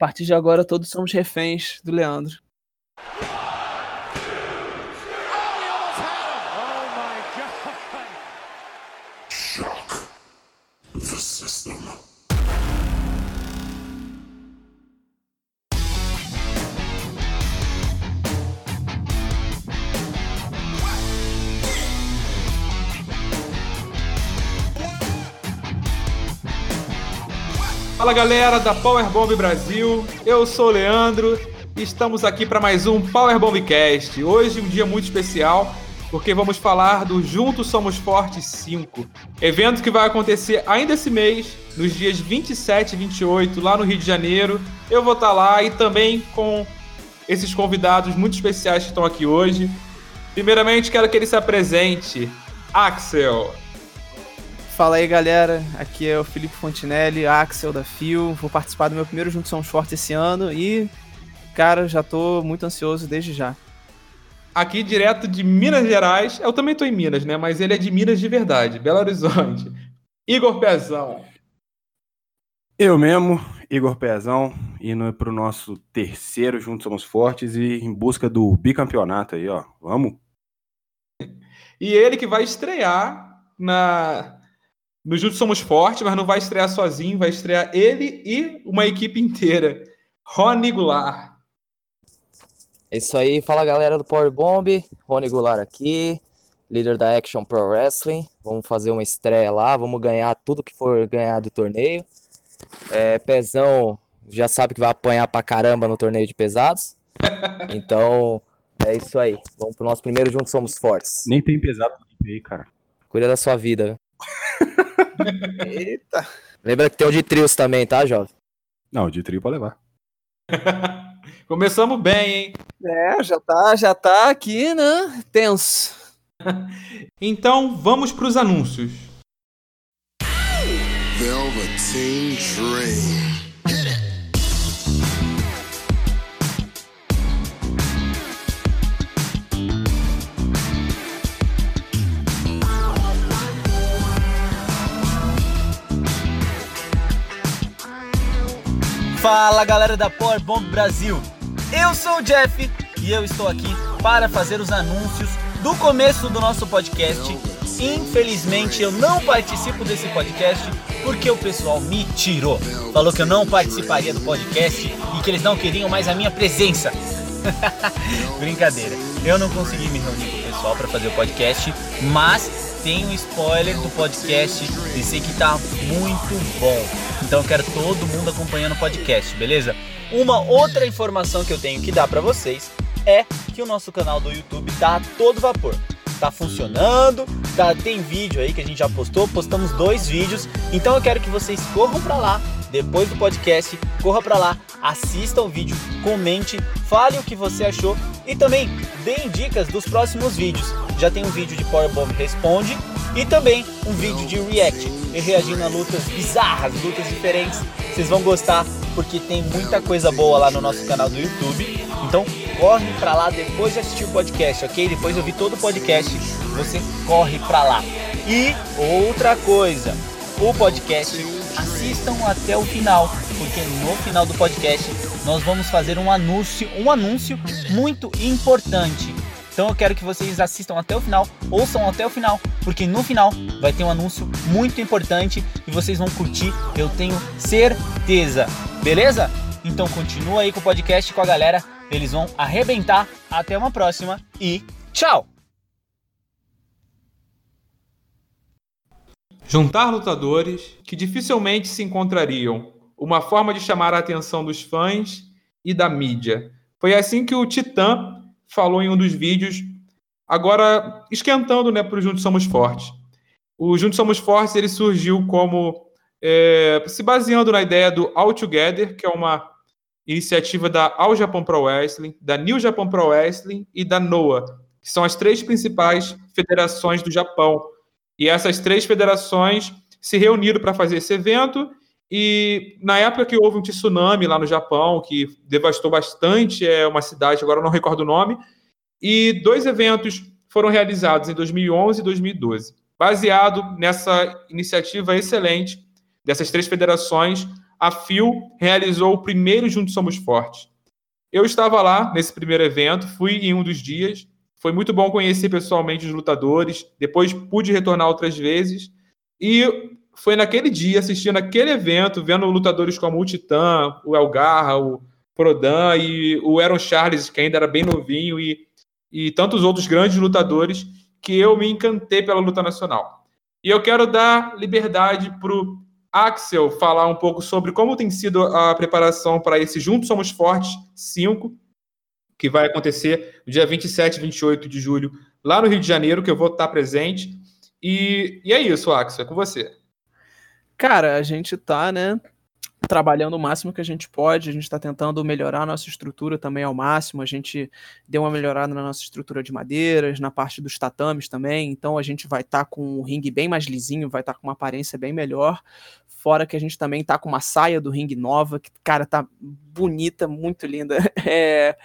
partir de agora todos somos reféns do Leandro. Fala galera da Powerbomb Brasil, eu sou o Leandro e estamos aqui para mais um Powerbombcast. Hoje um dia muito especial porque vamos falar do Juntos Somos Fortes 5, evento que vai acontecer ainda esse mês, nos dias 27 e 28, lá no Rio de Janeiro. Eu vou estar lá e também com esses convidados muito especiais que estão aqui hoje. Primeiramente, quero que ele se apresente. Axel. Fala aí, galera. Aqui é o Felipe Fontinelli, Axel da Fio. Vou participar do meu primeiro Juntos Somos Fortes esse ano e, cara, já tô muito ansioso desde já. Aqui direto de Minas Gerais. Eu também tô em Minas, né? Mas ele é de Minas de verdade, Belo Horizonte. Igor Pezão. Eu mesmo, Igor Pezão, indo pro nosso terceiro Juntos Somos Fortes e em busca do bicampeonato aí, ó. Vamos? E ele que vai estrear na no Juntos Somos Fortes, mas não vai estrear sozinho, vai estrear ele e uma equipe inteira. Rony Goulart. É isso aí, fala galera do Power Bomb, Rony Goulart aqui, líder da Action Pro Wrestling. Vamos fazer uma estreia lá, vamos ganhar tudo que for ganhar do torneio. É, Pezão já sabe que vai apanhar pra caramba no torneio de pesados. Então, é isso aí. Vamos pro nosso primeiro Juntos Somos Fortes. Nem tem pesado aí, cara. Cuida da sua vida. Eita. Lembra que tem o de trios também, tá, jovem? Não, de trio pra levar. Começamos bem, hein? É, já tá, já tá aqui, né? Tenso. Então, vamos para os anúncios. Velveteen Dream. Fala galera da Power Bomb Brasil, eu sou o Jeff e eu estou aqui para fazer os anúncios do começo do nosso podcast. Infelizmente eu não participo desse podcast porque o pessoal me tirou. Falou que eu não participaria do podcast e que eles não queriam mais a minha presença. Brincadeira, eu não consegui me reunir com o pessoal para fazer o podcast, mas tem um spoiler do podcast e sei que tá muito bom. Então eu quero todo mundo acompanhando o podcast, beleza? Uma outra informação que eu tenho que dar para vocês é que o nosso canal do YouTube tá a todo vapor. Tá funcionando, tá, tem vídeo aí que a gente já postou, postamos dois vídeos. Então eu quero que vocês corram para lá depois do podcast, corra para lá, assista o vídeo, comente, fale o que você achou e também deem dicas dos próximos vídeos. Já tem um vídeo de Powerbomb Responde e também um vídeo de React, reagindo a lutas bizarras, lutas diferentes. Vocês vão gostar porque tem muita coisa boa lá no nosso canal do YouTube. Então corre para lá depois de assistir o podcast, ok? Depois de ouvir todo o podcast, você corre para lá. E outra coisa, o podcast assistam até o final, porque no final do podcast nós vamos fazer um anúncio, um anúncio muito importante. Então eu quero que vocês assistam até o final, ouçam até o final, porque no final vai ter um anúncio muito importante e vocês vão curtir, eu tenho certeza. Beleza? Então continua aí com o podcast com a galera, eles vão arrebentar. Até uma próxima e tchau! Juntar lutadores que dificilmente se encontrariam, uma forma de chamar a atenção dos fãs e da mídia. Foi assim que o Titã falou em um dos vídeos, agora esquentando né, para o Juntos Somos Fortes. O Juntos Somos Fortes ele surgiu como é, se baseando na ideia do All Together, que é uma iniciativa da All Japan Pro Wrestling, da New Japan Pro Wrestling e da NOAH, que são as três principais federações do Japão. E essas três federações se reuniram para fazer esse evento. E na época que houve um tsunami lá no Japão, que devastou bastante é uma cidade, agora não recordo o nome, e dois eventos foram realizados em 2011 e 2012. Baseado nessa iniciativa excelente dessas três federações, a FIO realizou o primeiro Juntos Somos Fortes. Eu estava lá nesse primeiro evento, fui em um dos dias. Foi muito bom conhecer pessoalmente os lutadores. Depois pude retornar outras vezes. E foi naquele dia, assistindo aquele evento, vendo lutadores como o Titã, o Elgarra, o Prodan e o Aaron Charles, que ainda era bem novinho, e, e tantos outros grandes lutadores, que eu me encantei pela luta nacional. E eu quero dar liberdade para o Axel falar um pouco sobre como tem sido a preparação para esse Juntos Somos Fortes 5, que vai acontecer no dia 27 e 28 de julho, lá no Rio de Janeiro, que eu vou estar presente. E, e é isso, Axel, é com você. Cara, a gente tá, né, trabalhando o máximo que a gente pode, a gente está tentando melhorar a nossa estrutura também ao máximo, a gente deu uma melhorada na nossa estrutura de madeiras, na parte dos tatames também, então a gente vai estar tá com o ringue bem mais lisinho, vai estar tá com uma aparência bem melhor, fora que a gente também tá com uma saia do ringue nova, que, cara, tá bonita, muito linda, é...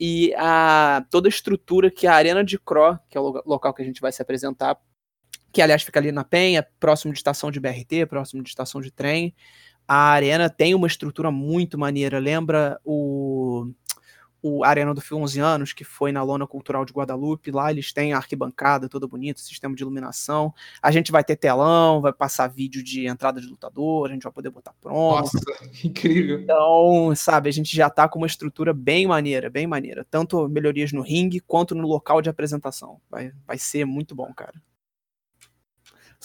E a, toda a estrutura que a Arena de Cro, que é o local que a gente vai se apresentar, que aliás fica ali na Penha, próximo de estação de BRT, próximo de estação de trem. A arena tem uma estrutura muito maneira, lembra o, o Arena do Fio 11 anos, que foi na Lona Cultural de Guadalupe, lá eles têm a arquibancada toda bonita, sistema de iluminação. A gente vai ter telão, vai passar vídeo de entrada de lutador, a gente vai poder botar pronto. Nossa, incrível. Então, sabe, a gente já tá com uma estrutura bem maneira, bem maneira. Tanto melhorias no ringue quanto no local de apresentação. Vai, vai ser muito bom, cara.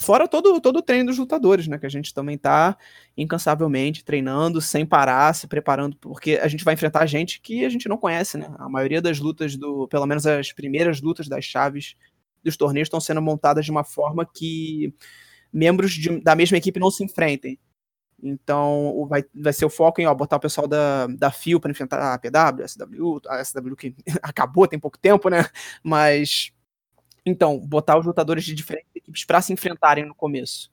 Fora todo, todo o treino dos lutadores, né? Que a gente também tá incansavelmente treinando, sem parar, se preparando, porque a gente vai enfrentar gente que a gente não conhece, né? A maioria das lutas do. Pelo menos as primeiras lutas das chaves dos torneios estão sendo montadas de uma forma que membros de, da mesma equipe não se enfrentem. Então vai, vai ser o foco em ó, botar o pessoal da, da FIO para enfrentar a PW, a SW, a SW que acabou tem pouco tempo, né? Mas então, botar os lutadores de diferentes equipes para se enfrentarem no começo.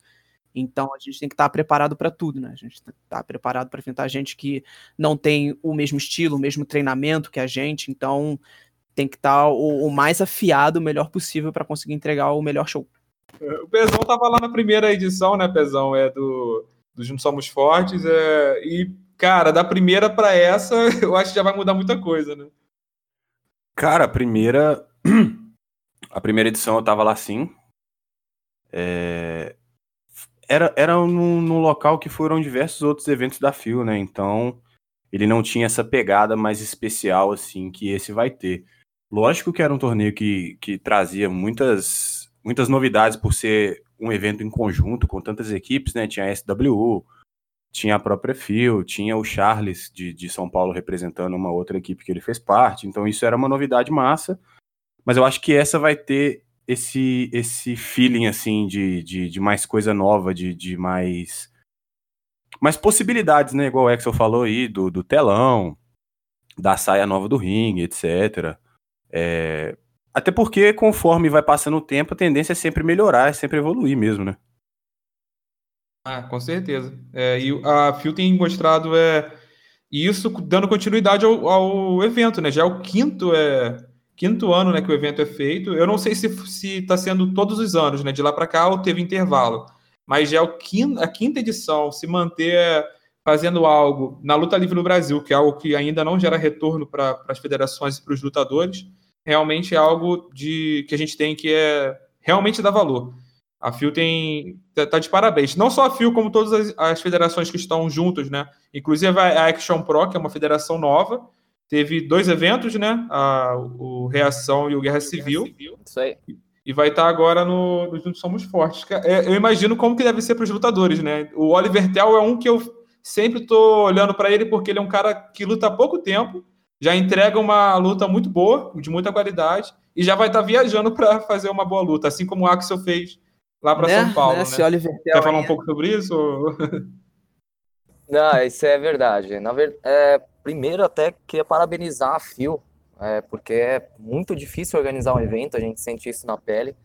Então a gente tem que estar tá preparado para tudo, né? A gente tem que estar preparado para enfrentar gente que não tem o mesmo estilo, o mesmo treinamento que a gente. Então tem que estar tá o, o, mais afiado, o melhor possível para conseguir entregar o melhor show. É, o Pezão tava lá na primeira edição, né, Pezão? É do, do Juntos Somos Fortes. É, e, cara, da primeira para essa, eu acho que já vai mudar muita coisa, né? Cara, a primeira. A primeira edição eu tava lá sim. É... Era, era num, num local que foram diversos outros eventos da FIO, né? Então ele não tinha essa pegada mais especial assim que esse vai ter. Lógico que era um torneio que, que trazia muitas, muitas novidades por ser um evento em conjunto com tantas equipes, né? Tinha a SWU, tinha a própria FIO, tinha o Charles de, de São Paulo representando uma outra equipe que ele fez parte. Então isso era uma novidade massa. Mas eu acho que essa vai ter esse esse feeling assim de, de, de mais coisa nova, de, de mais mais possibilidades, né? Igual o Axel falou aí, do, do telão, da saia nova do ringue, etc. É... Até porque, conforme vai passando o tempo, a tendência é sempre melhorar, é sempre evoluir mesmo, né? Ah, com certeza. É, e a Phil tem mostrado é, isso dando continuidade ao, ao evento, né? Já é o quinto é, quinto ano né, que o evento é feito. Eu não sei se está sendo todos os anos, né? De lá para cá ou teve intervalo. Mas já é quinto, a quinta edição, se manter fazendo algo na luta livre no Brasil, que é algo que ainda não gera retorno para as federações e para os lutadores, realmente é algo de que a gente tem que é realmente dar valor. A FIO tem tá, tá de parabéns. Não só a FIO, como todas as, as federações que estão juntas, né? Inclusive a Action Pro, que é uma federação nova, Teve dois eventos, né? A, o Reação e o Guerra Civil. Guerra Civil. Isso aí. E vai estar agora no, no Juntos Somos Fortes. É, eu imagino como que deve ser para os lutadores, né? O Oliver Tell é um que eu sempre estou olhando para ele porque ele é um cara que luta há pouco tempo, já entrega uma luta muito boa, de muita qualidade, e já vai estar viajando para fazer uma boa luta, assim como o Axel fez lá para né? São Paulo. Né? né? Oliver Tell Quer falar um pouco sobre isso? Não, isso é verdade. Na ver... É Primeiro, até queria parabenizar a FIO, é, porque é muito difícil organizar um evento, a gente sente isso na pele.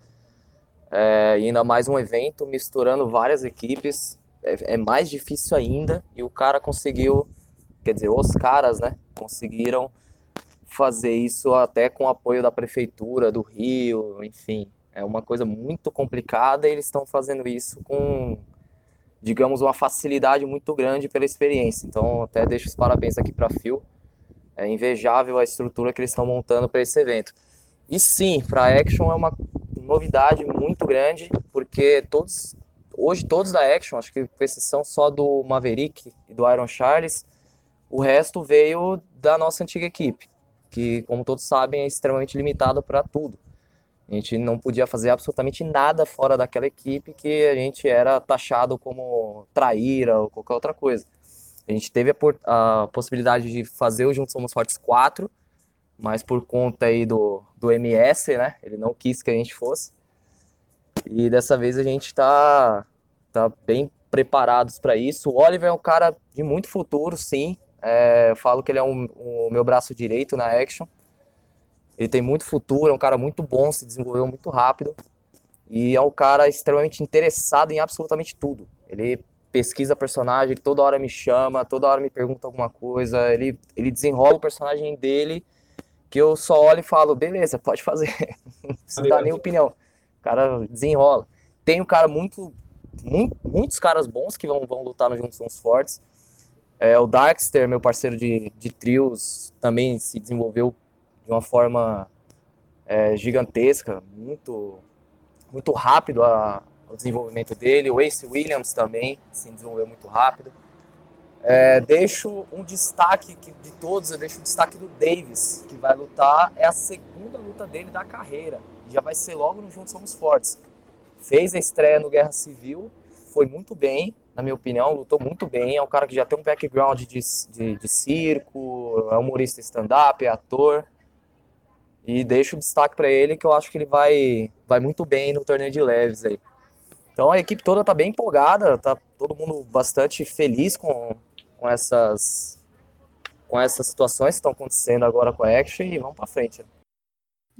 É, e ainda mais um evento misturando várias equipes, é, é, mais difícil ainda. E o cara conseguiu, quer dizer, os caras, né, conseguiram fazer isso até com o apoio da prefeitura do Rio, enfim. É uma coisa muito complicada e eles estão fazendo isso com digamos, uma facilidade muito grande pela experiência. Então, até deixo os parabéns aqui para Phil. É invejável a estrutura que eles estão montando para esse evento. E sim, para Action é uma novidade muito grande, porque todos hoje todos da Action, acho que com exceção só do Maverick e do Iron Charles, o resto veio da nossa antiga equipe, que como todos sabem é extremamente limitado para tudo. A gente não podia fazer absolutamente nada fora daquela equipe que a gente era taxado como traíra ou qualquer outra coisa. A gente teve a, a possibilidade de fazer o Juntos Somos Fortes 4, mas por conta aí do, do MS, né? Ele não quis que a gente fosse. E dessa vez a gente está tá bem preparados para isso. O Oliver é um cara de muito futuro, sim. É, eu falo que ele é um, o meu braço direito na Action. Ele tem muito futuro, é um cara muito bom, se desenvolveu muito rápido e é um cara extremamente interessado em absolutamente tudo. Ele pesquisa personagem, ele toda hora me chama, toda hora me pergunta alguma coisa, ele, ele desenrola o personagem dele que eu só olho e falo, beleza, pode fazer, não precisa dar nem opinião. O cara desenrola. Tem um cara muito, muito, muitos caras bons que vão, vão lutar no Juntos Fortes. É, o Darkster, meu parceiro de, de trios, também se desenvolveu de uma forma é, gigantesca, muito, muito rápido a, o desenvolvimento dele. O Ace Williams também se desenvolveu muito rápido. É, deixo um destaque que, de todos, eu deixo o destaque do Davis, que vai lutar, é a segunda luta dele da carreira. Já vai ser logo no Juntos Somos Fortes. Fez a estreia no Guerra Civil, foi muito bem, na minha opinião, lutou muito bem. É um cara que já tem um background de, de, de circo, é humorista stand-up, é ator. E deixo o destaque para ele que eu acho que ele vai, vai muito bem no torneio de leves aí. Então a equipe toda tá bem empolgada, tá todo mundo bastante feliz com, com essas com essas situações que estão acontecendo agora com a Action e vamos para frente.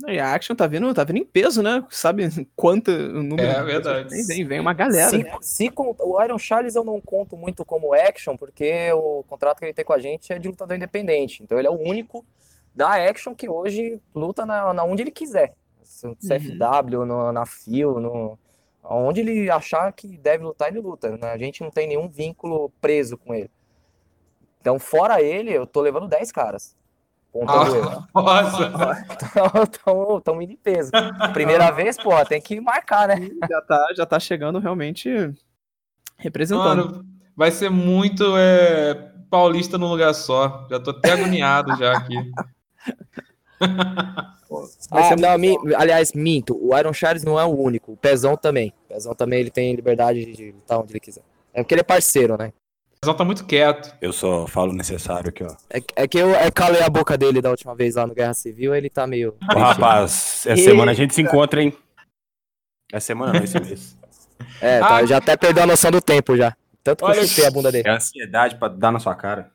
E a Action tá vindo, tá vindo em peso, né? Sabe quanto número É verdade. Vem, vem, vem uma galera. Se, né? se com- o Iron Charles eu não conto muito como Action, porque o contrato que ele tem com a gente é de lutador independente. Então ele é o único da Action que hoje luta na, na onde ele quiser. No CFW, no, na FIO, no, onde ele achar que deve lutar, ele luta. né? A gente não tem nenhum vínculo preso com ele. Então, fora ele, eu tô levando 10 caras. Ele. Ah, nossa, Então, estão indo em peso. Primeira vez, pô, tem que marcar, né? Já tá, já tá chegando realmente representando. mano, vai ser muito é, paulista num lugar só. Já tô até agoniado já aqui. Ah, não, mi- aliás, minto. O Iron Charles não é o único. O Pezão também. O Pezão também ele tem liberdade de lutar onde ele quiser. É porque ele é parceiro, né? O pessoal tá muito quieto. Eu só falo o necessário aqui, ó. É, é que eu é, calei a boca dele da última vez lá no Guerra Civil, ele tá meio. Ô, rapaz, essa semana a gente se encontra, hein? Essa semana, não, esse mês. É, tá, Ah. já até perdeu a noção do tempo já. Tanto que Olha, eu chutei a bunda dele. É ansiedade pra dar na sua cara.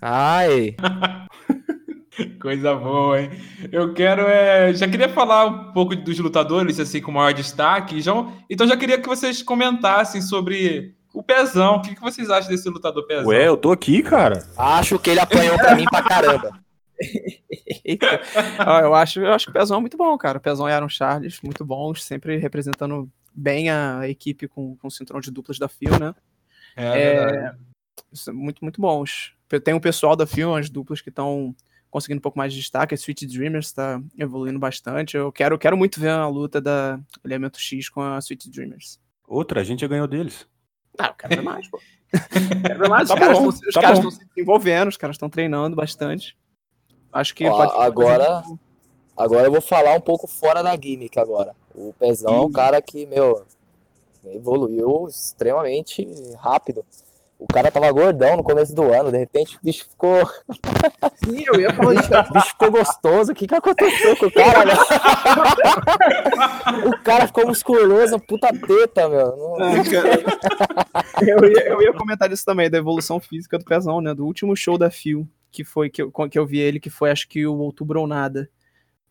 Ai, Coisa boa, hein? Eu quero. É... Já queria falar um pouco dos lutadores, assim, com maior destaque. Já... Então já queria que vocês comentassem sobre o Pezão. O que, que vocês acham desse lutador Pezão? Ué, eu tô aqui, cara. acho que ele apanhou pra mim pra caramba. Ó, eu, acho, eu acho que o Pezão é muito bom, cara. O Pezão e Aaron Charles, muito bons, sempre representando bem a equipe com, com o cinturão de duplas da FIO, né? É, É, muito, muito bons. Tem um pessoal da FIO, as duplas que estão conseguindo um pouco mais de destaque. A Sweet Dreamers está evoluindo bastante. Eu quero, quero muito ver a luta da Elemento X com a Sweet Dreamers. Outra, a gente já ganhou deles. Ah, eu quero ver mais, pô. quero ver mais. Tá os caras bom, estão- tá bom. se desenvolvendo, os caras estão treinando bastante. Acho que Ó, pode agora, agora eu vou falar um pouco fora da gimmick agora. O Pezão é um cara que, meu, evoluiu extremamente rápido. O cara tava gordão no começo do ano, de repente o bicho ficou, Sim, eu ia falar isso. o bicho ficou gostoso. O que que aconteceu com o cara, né? O cara ficou musculoso, puta teta, meu. Não- Ah, cara. eu, ia, eu ia comentar isso também, da evolução física do Pezão, né? Do último show da Phil, que foi que eu, que eu vi ele, que foi acho que o Outubro ou Nada.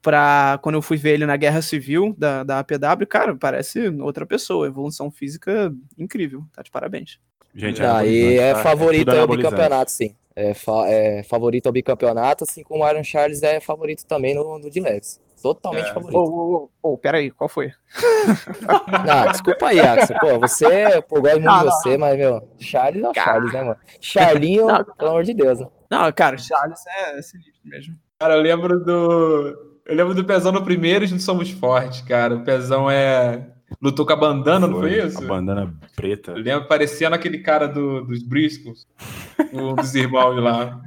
Pra, quando eu fui ver ele na Guerra Civil da, da APW, cara, parece outra pessoa. Evolução física incrível. Tá de parabéns. Gente, Aí anabolizante, é tá? favorito tudo ao bicampeonato, sim. É, fa- é favorito ao bicampeonato, assim como o Iron Charles é favorito também no, no de leves. Totalmente É. favorito. Ô, ô, ô, ô, peraí, qual foi? Não, desculpa aí, Axel. Pô, você, pô, gosto muito Não, de não, você, mas, meu, Charles é o. Charles, né, mano? Charlinho, Não. pelo amor de Deus. né? Não, cara, Charles é sinistro mesmo. Cara, eu lembro do. Eu lembro do Pezão no primeiro e Juntos Somos Fortes, cara. O Pezão é. Lutou com a bandana, não foi isso? A bandana preta. Eu lembro parecendo aquele cara do, dos Briscoes, um dos irmãos lá.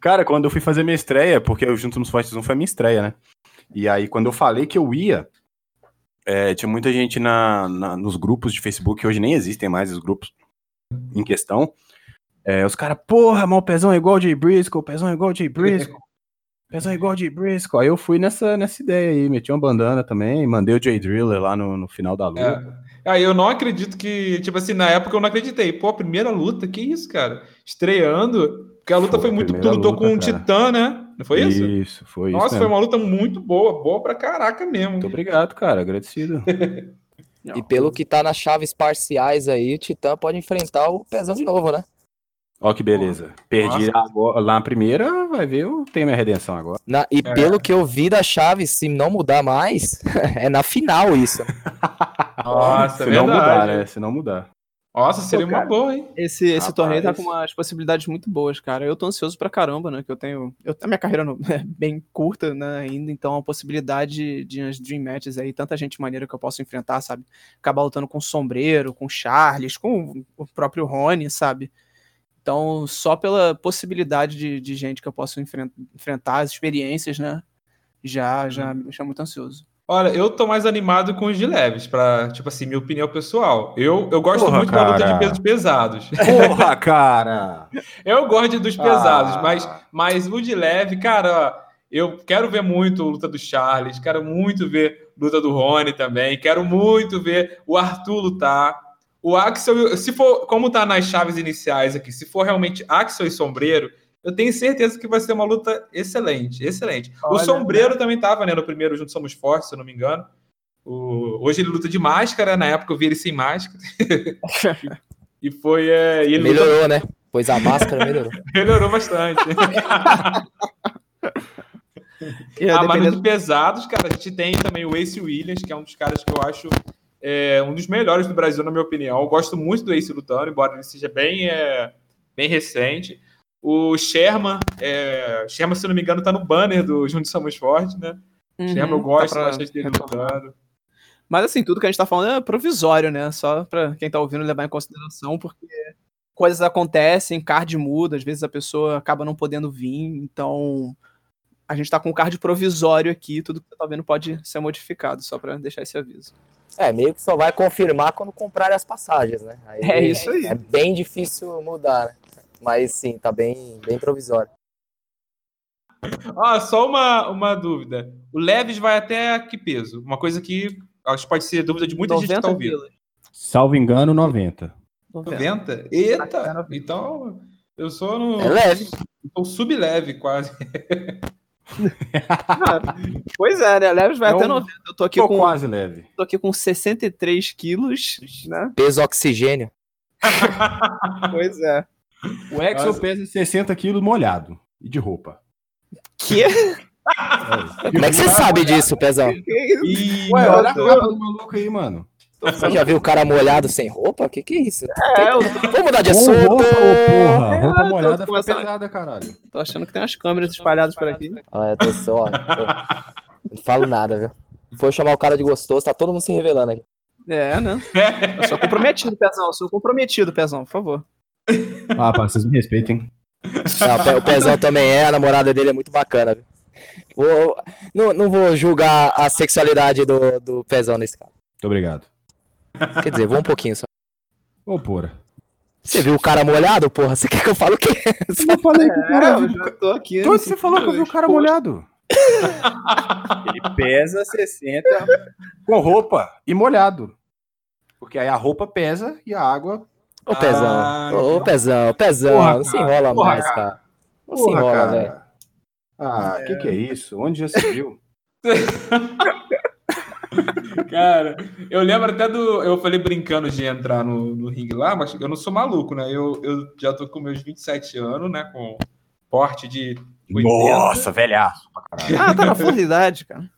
Cara, quando eu fui fazer minha estreia, porque eu junto nos Fortes 1 foi minha estreia, né? E aí, quando eu falei que eu ia, é, tinha muita gente na, na- nos grupos de Facebook, que hoje nem existem mais os grupos em questão. É, os caras, porra, mas o Pezão é igual o Jay Briscoe, o Pezão é igual o Jay Briscoe. É igual o Jay Briscoe. Aí eu fui nessa, nessa ideia aí, meti uma bandana também, mandei o Jay Driller lá no, no final da luta. É. Aí eu não acredito que, tipo assim, na época eu não acreditei. Pô, a primeira luta, que isso, cara? Estreando, porque a luta Foi foi, muito. Tu lutou com um titã, né? Não foi isso? Isso, foi isso. Nossa, foi uma luta muito boa, boa pra caraca mesmo. Muito obrigado, cara, agradecido. E pelo que tá nas chaves parciais aí, o Titã pode enfrentar o Pezão de novo, né? Ó que beleza. Perdi agora, lá na primeira, vai ver, eu tenho minha redenção agora. Na- e É. pelo que eu vi da chave, se não mudar mais, é na final isso. Nossa, Se é não mudar, né? Se não mudar. Nossa, seria Pô, uma boa, hein? Esse, esse Rapaz. torneio tá com umas possibilidades muito boas, cara. Eu tô ansioso pra caramba, né? Que eu tenho. Eu, a minha carreira não- é bem curta, né, ainda, então a possibilidade de umas Dream Matches aí, tanta gente maneira que eu posso enfrentar, sabe? Acabar lutando com o Sombreiro, com o Charles, com o próprio Rony, sabe? Então, só pela possibilidade de, de gente que eu posso enfren- enfrentar, as experiências, né? Já, já me deixa muito ansioso. Olha, eu tô mais animado com os de leves, pra, tipo assim, minha opinião pessoal. Eu, eu gosto Porra, muito da luta cara. de pesos pesados. Porra, cara! Eu gosto dos pesados, Ah. mas, mas o de leve, cara, eu quero ver muito a luta do Charles, quero muito ver a luta do Rony também, quero muito ver o Arthur lutar. O Axel, se for, como tá nas chaves iniciais aqui, se for realmente Axel e Sombreiro, eu tenho certeza que vai ser uma luta excelente, excelente. o Olha, Sombreiro também tava, né, no primeiro Juntos Somos Fortes, se eu não me engano. O- hoje ele luta de máscara, na época eu vi ele sem máscara. e foi. É, e ele luta- Melhorou, né? Pois a máscara melhorou. melhorou bastante. Ah, mas dependendo- pesados, cara, a gente tem também o Ace Williams, que é um dos caras que eu acho é, um dos melhores do Brasil, na minha opinião. Eu gosto muito do Ace lutando, embora ele seja bem, é, bem recente. O Sherman, é, Sherman, se não me engano, tá no banner do Juntos Somos Fortes, né? Uhum, Sherman, eu tá gosto pra bastante dele lutando. Mas assim, tudo que a gente tá falando é provisório, né? Só pra quem tá ouvindo levar em consideração, porque coisas acontecem, card muda, às vezes a pessoa acaba não podendo vir, então a gente tá com um card provisório aqui, tudo que você tá vendo pode ser modificado, só pra deixar esse aviso. É, meio que só vai confirmar quando comprarem as passagens, né? Aí É isso aí. É bem difícil mudar, né? Mas sim, tá bem, bem provisório. Ah, só uma, uma dúvida. O Leves vai até que peso? Uma coisa que acho que pode ser dúvida de muita gente que tá ouvindo. quilos. Salvo engano, 90. 90. 90? Eita! Então, eu sou no. É leve. Tô subleve quase. Cara, pois é, né? Leves vai É até um- 90. Eu tô aqui, Tô com, quase leve. tô aqui com 63 quilos, né? Peso oxigênio. Pois é. O Exo Nossa. pesa 60 quilos molhado. E de roupa. Que? Como é que você sabe disso, Pezão? E, Ué, olha a capa do maluco aí, mano. Você já viu o cara molhado sem roupa? Que que é isso? É, eu Vamos mudar de assunto. roupa, ô porra. É, Roupa molhada fica começando- pesada, caralho. tô achando que tem umas câmeras espalhadas por aqui. Ah, eu tô só. Não falo nada, viu? Foi chamar o cara de gostoso, tá todo mundo se revelando aqui. É, né? Eu sou comprometido, Pezão. Eu sou comprometido, Pezão, por favor. Ah, pá, vocês me respeitem. Não, o Pe- o Pezão também é, a namorada dele é muito bacana, viu? Vou- não, não vou julgar a sexualidade do, do Pezão nesse caso. Muito obrigado. Quer dizer, vou um pouquinho só. Ô, porra. Você viu o cara molhado, porra? Você quer que eu fale o quê? Eu falei que o É, cara... eu já tô aqui. Onde você falou que eu vi o cara molhado? Ele pesa 60. Com roupa e molhado. Porque aí a roupa pesa e a água... Ô, Pezão, Ah, ô, ô, Pezão, Pezão, Porra, não se enrola porra, mais, cara. Não se enrola, velho. Ah, que que é isso? Onde já se viu? Cara, eu lembro até do. Eu falei brincando de entrar no, no ringue lá, mas eu não sou maluco, né? Eu, eu já tô com meus 27 anos, né? Com porte de 80. Nossa, velhaço. Ah, tá na flor idade, cara.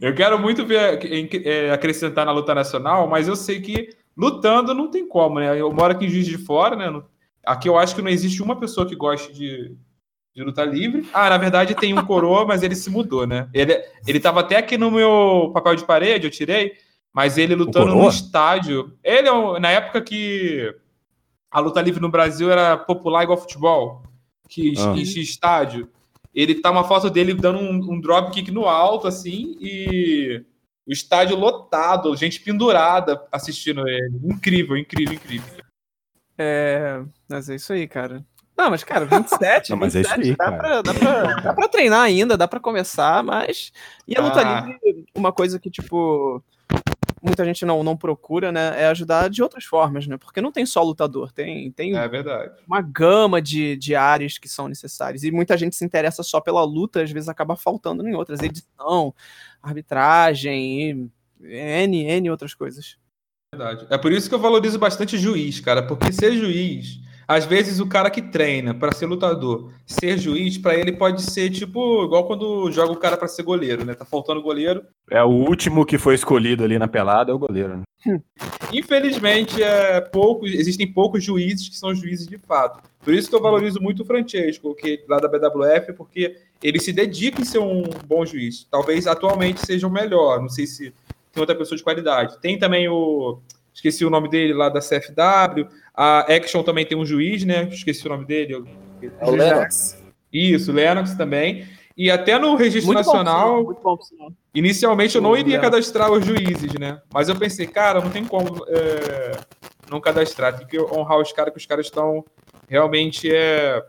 Eu quero muito ver em- é, acrescentar na luta nacional, mas eu sei que lutando não tem como, né? Eu moro aqui em Juiz de Fora, né? No- Aqui eu acho que não existe uma pessoa que goste de, de luta livre. Ah, na verdade tem um coroa, mas ele se mudou, né? Ele, ele tava até aqui no meu papel de parede, eu tirei, mas ele lutando no estádio. Ele, é um- na época que a luta livre no Brasil era popular igual futebol, que Ah. enchia estádio. Ele tá uma foto dele dando um, um drop kick no alto, assim, e o estádio lotado, gente pendurada assistindo ele. Incrível, incrível, incrível. É, mas é isso aí, cara. Não, mas, cara, 27. Não, mas é isso 27, aí, dá, cara. pra, dá, pra, dá pra treinar ainda, dá pra começar, mas. E a luta Ah. livre, uma coisa que, tipo. Muita gente não, não procura, né? É ajudar de outras formas, né? Porque não tem só lutador, tem, tem É verdade. uma gama de, de áreas que são necessárias. E muita gente se interessa só pela luta, às vezes acaba faltando em outras. Edição, arbitragem, e N, N outras coisas. verdade. É por isso que eu valorizo bastante juiz, cara, porque ser juiz, às vezes o cara que treina pra ser lutador, ser juiz, pra ele pode ser tipo igual quando joga o cara pra ser goleiro, né? Tá faltando goleiro. É o último que foi escolhido ali na pelada, é o goleiro. Né? Infelizmente, é pouco, existem poucos juízes que são juízes de fato. Por isso que eu valorizo muito o Francesco, que lá da BWF, porque ele se dedica em ser um bom juiz. Talvez atualmente seja o melhor. Não sei se tem outra pessoa de qualidade. Tem também o. Esqueci o nome dele lá da CFW. A Action também tem um juiz, né? Esqueci o nome dele. eu- É o Lennox. Isso, Lennox também. E até no registro Muito bom, nacional. bom, sinal. Inicialmente eu não iria cadastrar os juízes, né? Mas eu pensei, cara, não tem como é, não cadastrar. Tem que honrar os caras, que os caras estão realmente é,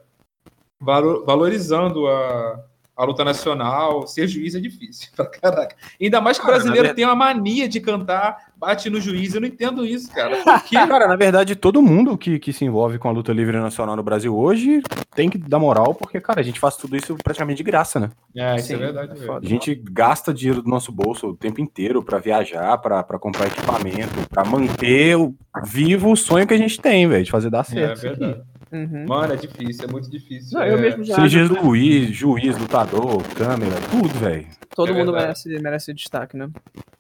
valo- valorizando a, a luta nacional. Ser juiz é difícil, pra caraca. Ainda mais que o brasileiro verdade- tem uma mania de cantar, bate no juiz. Eu não entendo isso, cara. Por quê? Cara, na verdade, todo mundo que, que se envolve com a luta livre nacional no Brasil hoje tem que dar moral, porque, cara, a gente faz tudo isso praticamente de graça, né? É, isso Sim, é verdade. é. A gente gasta dinheiro do nosso bolso o tempo inteiro pra viajar, pra pra comprar equipamento, pra manter o- vivo o sonho que a gente tem, velho, de fazer dar É, certo. isso aqui. verdade. Uhum. Mano, é difícil, é muito difícil. Não, eu É, mesmo já. Seja juiz, juiz, lutador, câmera, tudo, velho. Todo É mundo verdade. merece, merece destaque, né?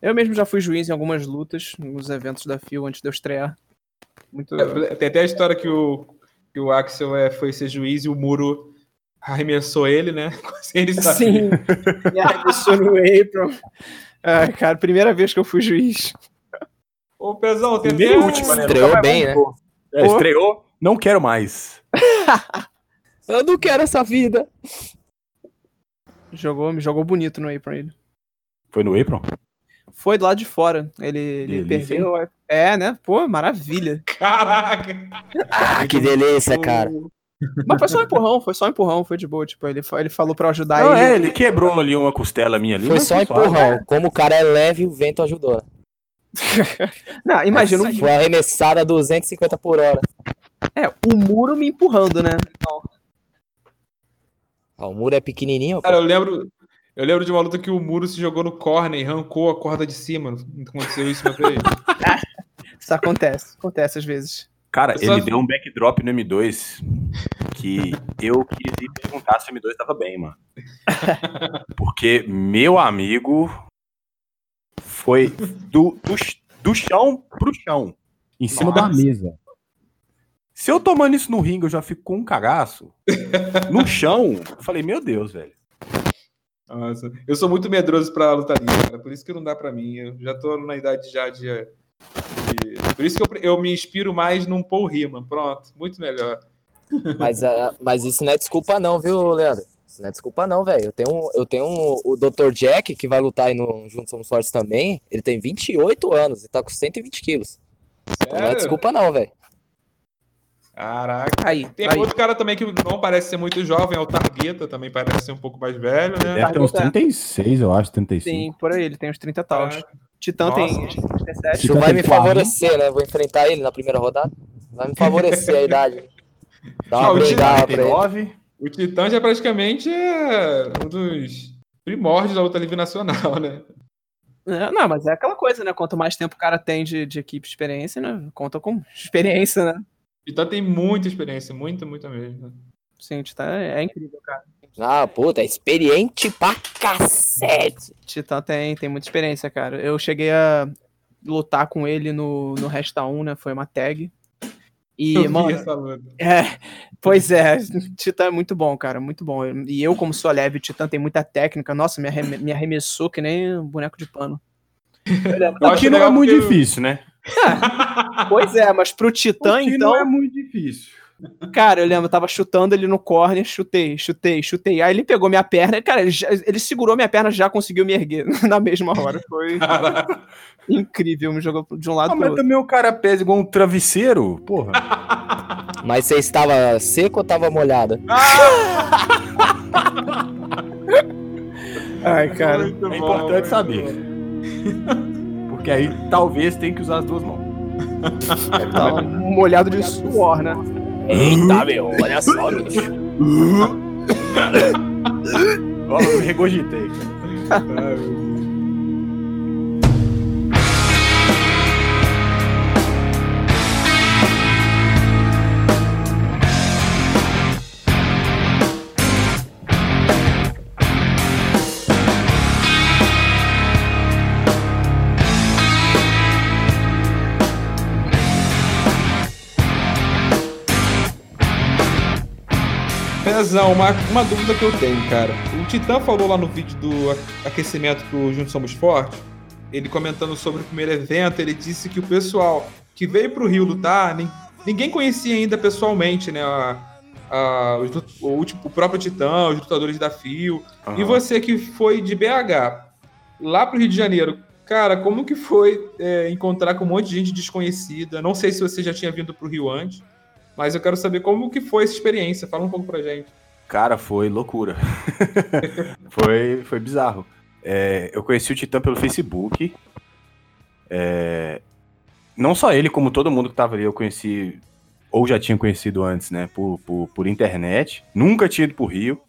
Eu mesmo já fui juiz em algumas lutas, nos eventos da FIO antes de eu estrear. Muito. É, Tem até a história que o, que o Axel é, foi ser juiz e o muro arremessou ele, né? Ele. Sim. Me arremessou no apron. Ai, cara, primeira vez que eu fui juiz. Ô, Pezão, tem até... última, né? Estreou bem, né? É, estreou, não quero mais. Eu não quero essa vida. Jogou, me jogou bonito no apron ele. Foi no Apron? Foi do lado de fora. Ele, ele perdeu. É, né? Pô, maravilha. Caraca! Ah, que delícia, cara. Mas foi só um empurrão, foi só um empurrão, foi de boa. Tipo, ele, ele falou pra eu ajudar Não, ele. é, ele quebrou ali uma costela minha ali. Foi só suave. empurrão. Como o cara é leve, o vento ajudou. Não, imagina, um- Foi arremessada a 250 por hora. É, o muro me empurrando, né? Ah, o muro é pequenininho, pô. Cara, eu lembro... Eu lembro de uma luta que o muro se jogou no corner e arrancou a corda de cima. Não aconteceu isso uma vez. Isso acontece, acontece às vezes. Cara, Eu só- ele deu um backdrop no M2 que eu quis ir perguntar se o M2 tava bem, mano. Porque meu amigo foi do, do, do chão pro chão, em cima da Nossa. mesa. Se eu tomando isso no ringue, eu já fico com um cagaço. No chão, eu falei, meu Deus, velho. Nossa, eu sou muito medroso pra luta livre, cara. Por isso que não dá pra mim. Eu já tô na idade já de... de- Por isso que eu, eu me inspiro mais num Paul Riemann. Pronto, muito melhor. Mas, ah, mas isso não é desculpa não, viu, Leandro? Isso não é desculpa não, velho. Eu tenho, um- eu tenho um- o Dr. Jack, que vai lutar aí no Juntos Somos Fortes também. Ele tem 28 anos e tá com 120 quilos. Então não é desculpa não, velho. Caraca. Aí, Tem aí. outro cara também que não parece ser muito jovem, é o Targueta, também parece ser um pouco mais velho, né? Deve ter uns 36, eu acho, 35. Sim, por aí, ele tem uns 30 taus. Caraca. Titã tem Nossa. 37. Isso vai me 54. favorecer, né? Vou enfrentar ele na primeira rodada. Vai me favorecer a idade. Dá uma Ah, o brigada pra ele. 49. O Titã já praticamente é um dos primórdios da luta livre nacional, né? É, não, mas é aquela coisa, né? Quanto mais tempo o cara tem de, de equipe de experiência, né? Conta com experiência, né? O Titã tem muita experiência, muita, muita mesmo. Sim, Titã é, é incrível, cara. Ah, puta, é experiente pra cacete. Titã tem, tem muita experiência, cara. Eu cheguei a lutar com ele no, no Resta 1, né? Foi uma tag. E, Eu vi mano, essa luta. é, pois é, Titã é muito bom, cara, muito bom. E eu, como sou leve, o Titã tem muita técnica. Nossa, me, arreme- me arremessou que nem um boneco de pano. Eu O acho que não é muito porque- difícil, né? Pois é, mas pro Titã, então. não é muito difícil. Cara, eu lembro, eu tava chutando ele no corner, chutei, chutei, chutei. Aí ele pegou minha perna, cara, ele, já- ele segurou minha perna já conseguiu me erguer na mesma hora. Foi incrível, me jogou de um lado Ah, pro mas outro. também o cara pesa igual um travesseiro, porra. Mas você estava seco ou tava molhada? Ai, cara. É importante saber. Porque aí talvez tenha que usar as duas mãos. Tá molhado de suor, né? Eita, meu, olha só, bicho. Ó, eu regogitei. Pezão, uma, uma dúvida que eu tenho, cara. O Titã falou lá no vídeo do aquecimento pro Juntos Somos Fortes, ele comentando sobre o primeiro evento, ele disse que o pessoal que veio pro Rio lutar, nin- ninguém conhecia ainda pessoalmente, né? a- a- os o, último- o próprio Titã, os lutadores da FIO. E você que foi de BH lá pro Rio de Janeiro, cara, como que foi é, encontrar com um monte de gente desconhecida? Não sei se você já tinha vindo pro Rio antes, mas eu quero saber como que foi essa experiência. Fala um pouco pra gente. Cara, foi loucura. foi, foi bizarro. É, eu conheci o Titã pelo Facebook. É, não só ele, como todo mundo que tava ali, eu conheci, ou já tinha conhecido antes, né? Por, por, por internet. Nunca tinha ido pro Rio.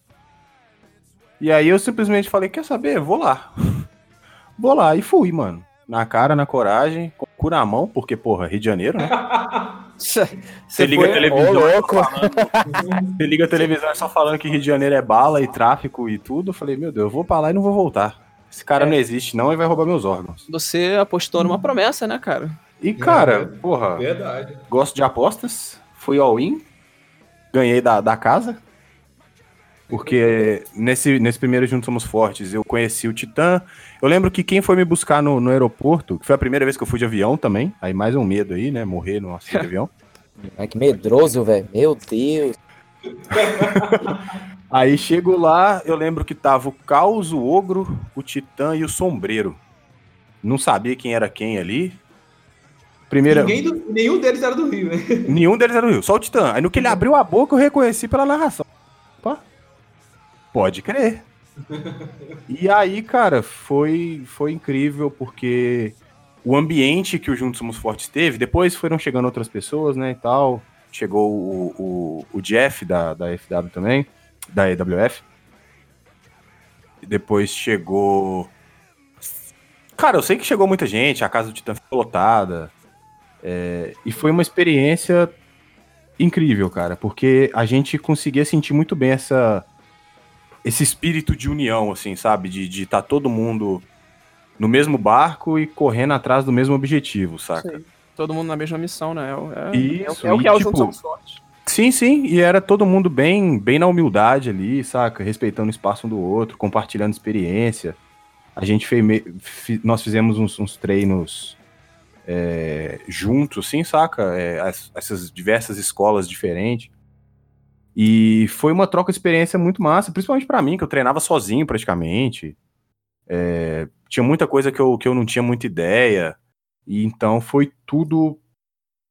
E aí eu simplesmente falei, quer saber? Vou lá. Vou lá. E fui, mano. Na cara, na coragem, com o cu na mão, porque, porra, Rio de Janeiro, né? Você liga a foi- televisão. Ô, louco. Você liga a televisão só falando que Rio de Janeiro é bala e tráfico e tudo. Eu falei, meu Deus, eu vou pra lá e não vou voltar. Esse cara É. não existe, não, e vai roubar meus órgãos. Você apostou numa promessa, né, cara? E, cara, É. porra, Verdade. gosto de apostas. Fui all-in. Ganhei da, da casa. Porque nesse, nesse primeiro Juntos Somos Fortes, eu conheci o Titã. Eu lembro que quem foi me buscar no, no aeroporto, que foi a primeira vez que eu fui de avião também. Aí mais um medo aí, né? Morrer no acidente de avião. Ai, que medroso, velho. Meu Deus. Aí chego lá, eu lembro que tava o Caos, o Ogro, o Titã e o Sombreiro. Não sabia quem era quem ali. Primeira, Ninguém do- nenhum deles era do Rio, né? nenhum deles era do Rio, só o Titã. Aí no que ele abriu a boca, eu reconheci pela narração. Pode crer. E aí, cara, foi, foi incrível porque o ambiente que o Juntos Somos Fortes teve, depois foram chegando outras pessoas, né, e tal. Chegou o, o, o Jeff da, da FW também, da EWF. E depois chegou. Cara, eu sei que chegou muita gente, a casa do Titã ficou lotada. É, e foi uma experiência incrível, cara, porque a gente conseguia sentir muito bem essa esse espírito de união, assim, sabe? De estar todo mundo no mesmo barco e correndo atrás do mesmo objetivo, saca? Sim. Todo mundo na mesma missão, né? É, é, Isso, é, o- é o e, que é o tipo, Juntos Somos Fortes. Sim, sim, e era todo mundo bem, bem na humildade ali, saca? Respeitando o espaço um do outro, compartilhando experiência. A gente fez, nós fizemos uns, uns treinos é, juntos, assim, saca? É, as- essas diversas escolas diferentes. E foi uma troca de experiência muito massa, principalmente pra mim, que eu treinava sozinho praticamente. É, tinha muita coisa que eu, que eu não tinha muita ideia. E então foi tudo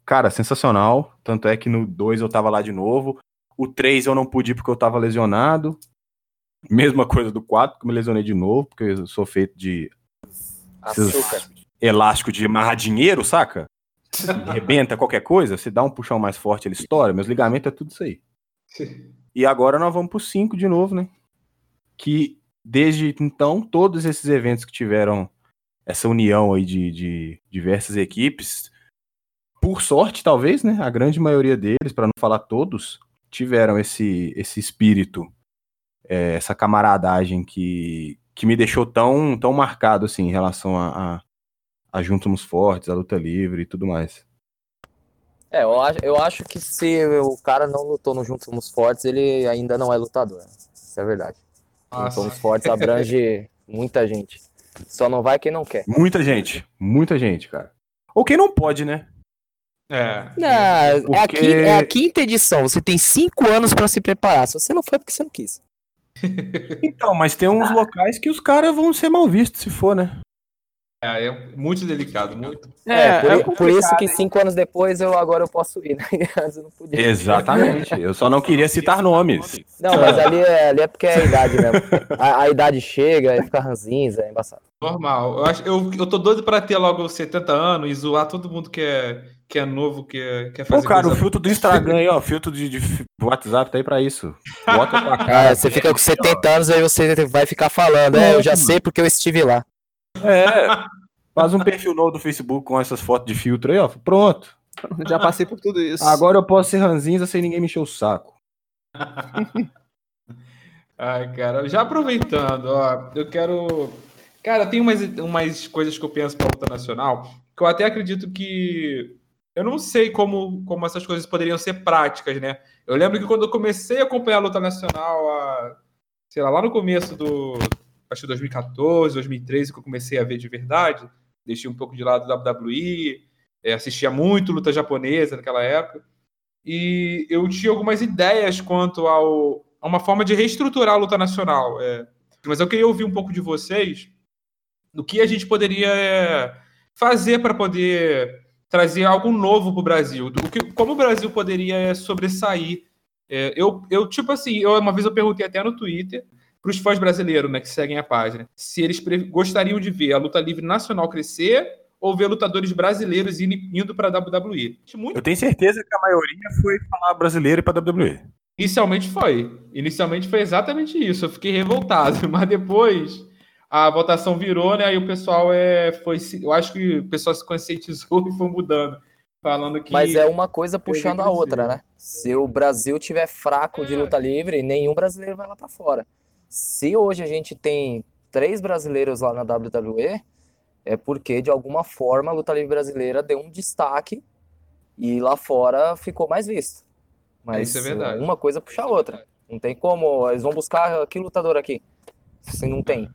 Cara, sensacional. Tanto é que no 2 eu tava lá de novo. O 3 eu não pude ir porque eu tava lesionado. Mesma coisa do 4, que eu me lesionei de novo, porque eu sou feito de esses elástico de amarrar dinheiro, saca? Rebenta qualquer coisa, se dá um puxão mais forte, ele estoura. Meus ligamentos é tudo isso aí. E agora nós vamos pro 5 de novo, né? Que desde então, todos esses eventos que tiveram essa união aí de, de diversas equipes, por sorte, talvez, né? A grande maioria deles, para não falar todos, tiveram esse, esse espírito é, essa camaradagem que, que me deixou tão, tão marcado assim em relação a, a, a Juntos Fortes, a luta livre e tudo mais. É, eu acho, eu acho que se o cara não lutou no Juntos Somos Fortes, ele ainda não é lutador. Isso é verdade. Juntos Nossa. Somos Fortes abrange muita gente. Só não vai quem não quer. Muita gente, muita gente, cara. Ou quem não pode, né? É. Não, é, a, Porque- qui- é a quinta edição. Você tem cinco anos pra se preparar. Se você não foi, é porque você não quis. Então, mas tem uns locais que os caras vão ser mal vistos se for, né? É, é muito delicado, muito. É, por, é por isso que cinco anos depois eu agora eu posso ir, né? Eu não podia. Exatamente. Eu só não queria citar nomes. Não, mas ali é, ali é porque é a idade mesmo. A, a idade chega e fica ranzinza, é embaçado. Normal. Eu, acho, eu, eu tô doido pra ter logo 70 anos e zoar todo mundo que é, que é novo, que é, quer Pô, fazer cara, o coisa- filtro do Instagram aí, ó, filtro de, de WhatsApp tá aí pra isso. Bota tua cara. Ah, você fica com 70 anos aí você vai ficar falando, é, eu já sei porque eu estive lá. É. Faz um perfil novo do Facebook com essas fotos de filtro aí, ó. Pronto. Já passei por tudo isso. Agora eu posso ser ranzinza sem ninguém me encher o saco. Ai, cara, já aproveitando, ó, eu quero. Cara, tem umas, umas coisas que eu penso pra luta nacional que eu até acredito que. Eu não sei como, como essas coisas poderiam ser práticas, né? Eu lembro que quando eu comecei a acompanhar a luta nacional, a, sei lá, lá no começo do. Acho que 2014, 2013, que eu comecei a ver de verdade, deixei um pouco de lado WWE, é, assistia muito luta japonesa naquela época. E eu tinha algumas ideias quanto ao, a uma forma de reestruturar a luta nacional. é. Mas eu queria ouvir um pouco de vocês do que a gente poderia é, fazer para poder trazer algo novo para o Brasil. Do que, como o Brasil poderia é, sobressair. É, eu, eu, tipo assim, eu, uma vez eu perguntei até no Twitter para os fãs brasileiros né, que seguem a página se eles gostariam de ver a luta livre nacional crescer ou ver lutadores brasileiros indo, para a WWE. Muito Eu tenho certeza que a maioria foi falar brasileiro e pra WWE. Inicialmente foi. Inicialmente foi exatamente isso. Eu fiquei revoltado, mas depois a votação virou, né? Aí o pessoal é, foi. Eu acho que o pessoal se conscientizou e foi mudando. Falando que. Mas é uma coisa puxando a outra, né? Se o Brasil tiver fraco de luta livre, nenhum brasileiro vai lá pra fora. Se hoje a gente tem três brasileiros lá na WWE, é porque de alguma forma a luta livre brasileira deu um destaque e lá fora ficou mais visto. Mas Isso é verdade. uma coisa puxa a outra. Não tem como. Eles vão buscar que lutador aqui? Se não tem.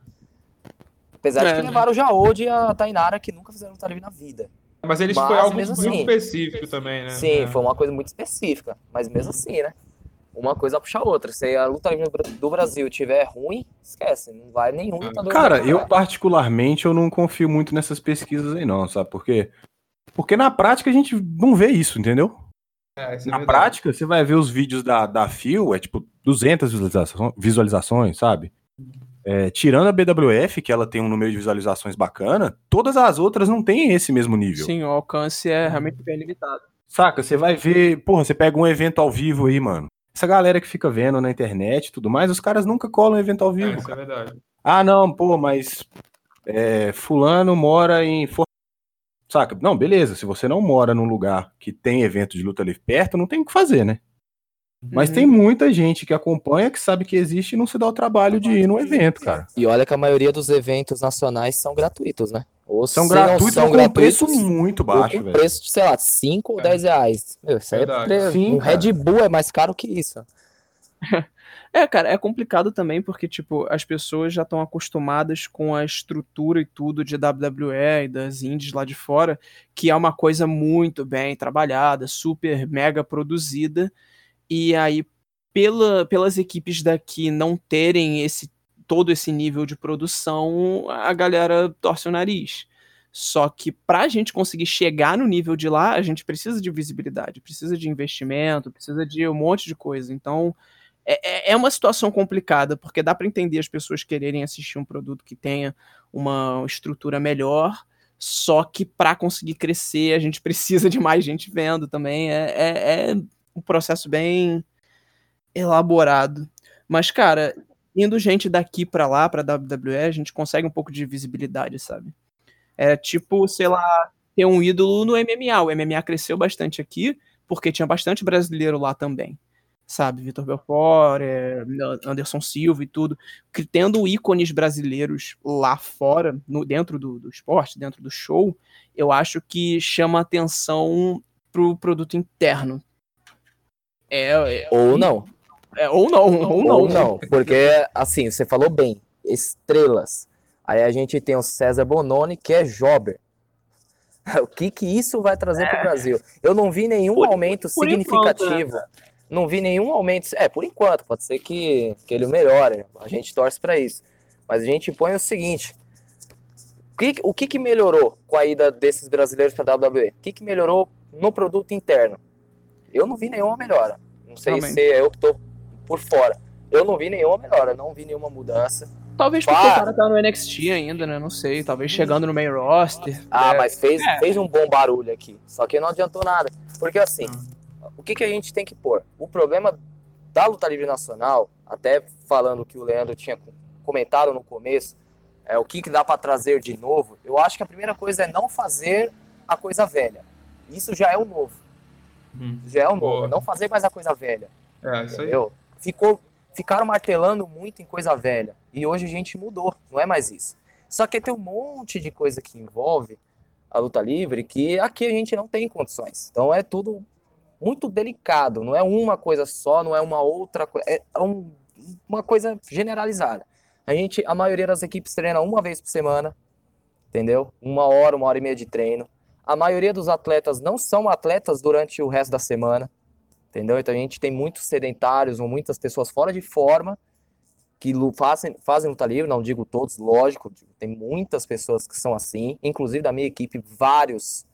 Apesar de É. que levaram o Jaode e a Tainara, que nunca fizeram luta livre na vida. Mas eles Mas foi algo muito assim- específico também, né? Sim, É. foi uma coisa muito específica, mas mesmo assim, né? Uma coisa puxa a outra. Se a luta livre do Brasil tiver ruim, esquece, não vai nenhum lutador. Cara, eu particularmente eu não confio muito nessas pesquisas aí não, sabe por quê? Porque na prática a gente não vê isso, entendeu? É, isso é Na verdade. prática, você vai ver os vídeos da, da Fio, é tipo 200 visualizações, visualizações sabe? É, tirando a BWF, que ela tem um número de visualizações bacana, todas as outras não têm esse mesmo nível. Sim, o alcance é realmente bem limitado. Saca? Você vai ver, porra, você pega um evento ao vivo aí, mano. Essa galera que fica vendo na internet e tudo mais, os caras nunca colam evento ao É, vivo. isso é verdade. Ah, não, pô, mas é, fulano mora em. Saca? Não, beleza. Se você não mora num lugar que tem evento de luta livre perto, não tem o que fazer, né? Mas Uhum. tem muita gente que acompanha, que sabe que existe e não se dá o trabalho de ir no evento, cara. E olha que a maioria dos eventos nacionais são gratuitos, né? Ou São gratuitos são com preço gratuitos, muito ou baixo, com velho. preço de, sei lá, 5 ou É. 10 reais. Meu, isso aí é Sim, um cara. Red Bull é mais caro que isso. É, cara, é complicado também porque, tipo, as pessoas já estão acostumadas com a estrutura e tudo de WWE e das indies lá de fora, que é uma coisa muito bem trabalhada, super mega produzida, e aí, pela, pelas equipes daqui não terem esse todo esse nível de produção, a galera torce o nariz. Só que pra gente conseguir chegar no nível de lá, a gente precisa de visibilidade, precisa de investimento, precisa de um monte de coisa. Então, é, é- é uma situação complicada, porque dá para entender as pessoas quererem assistir um produto que tenha uma estrutura melhor, só que para conseguir crescer, a gente precisa de mais gente vendo também. É, é, é um processo bem elaborado. Mas, cara, indo gente daqui para lá, para WWE, a gente consegue um pouco de visibilidade, sabe? É tipo, sei lá, ter um ídolo no MMA. O MMA cresceu bastante aqui, porque tinha bastante brasileiro lá também. sabe? Vitor Belfort, é, Anderson Silva e tudo, que tendo ícones brasileiros lá fora, no, dentro do, do esporte, dentro do show, eu acho que chama atenção pro produto interno. É, é, ou não. É, ou não, ou não. Ou não, porque assim, você falou bem, estrelas. Aí a gente tem o César Bononi, que é jobber. O que que isso vai trazer é. para o Brasil? Eu não vi nenhum por, aumento por significativo. Enquanto, né? Não vi nenhum aumento. É, por enquanto, pode ser que, que ele melhore. A gente torce para isso. Mas a gente põe o seguinte: o que, o que, que melhorou com a ida desses brasileiros para a WWE? O que, que melhorou no produto interno? Eu não vi nenhuma melhora. Não sei Também. se é eu que tô por fora. Eu não vi nenhuma melhora, não vi nenhuma mudança. Talvez porque o cara tá no NXT ainda, né? Não sei. Talvez chegando no main roster. Ah, é. mas fez, é. fez um bom barulho aqui. Só que não adiantou nada. Porque assim, hum. o que, que a gente tem que pôr? O problema da luta livre nacional, até falando que o Leandro tinha comentado no começo, é o que, que dá para trazer de novo. Eu acho que a primeira coisa é não fazer a coisa velha. Isso já é o novo. Hum. Já é o novo. Não fazer mais a coisa velha. É, isso entendeu? aí. Ficou, ficaram martelando muito em coisa velha. E hoje a gente mudou. Não é mais isso. Só que tem um monte de coisa que envolve a luta livre que aqui a gente não tem condições. Então é tudo muito delicado. Não é uma coisa só, não é uma outra coisa. É um, uma coisa generalizada. A gente, a maioria das equipes treina uma vez por semana, entendeu? Uma hora, uma hora e meia de treino. A maioria dos atletas não são atletas durante o resto da semana, entendeu? Então a gente tem muitos sedentários ou muitas pessoas fora de forma que fazem, fazem luta livre, não digo todos, lógico, tem muitas pessoas que são assim, inclusive da minha equipe, vários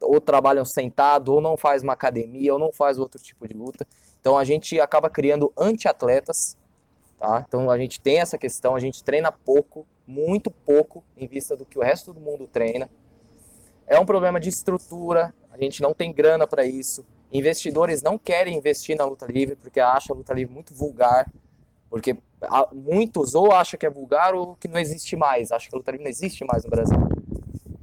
ou trabalham sentado, ou não faz uma academia, ou não faz outro tipo de luta. Então a gente acaba criando anti-atletas, tá? Então a gente tem essa questão, a gente treina pouco, muito pouco, em vista do que o resto do mundo treina. É um problema de estrutura, a gente não tem grana para isso. Investidores não querem investir na luta livre porque acham a luta livre muito vulgar, porque muitos ou acham que é vulgar ou que não existe mais, acham que a luta livre não existe mais no Brasil.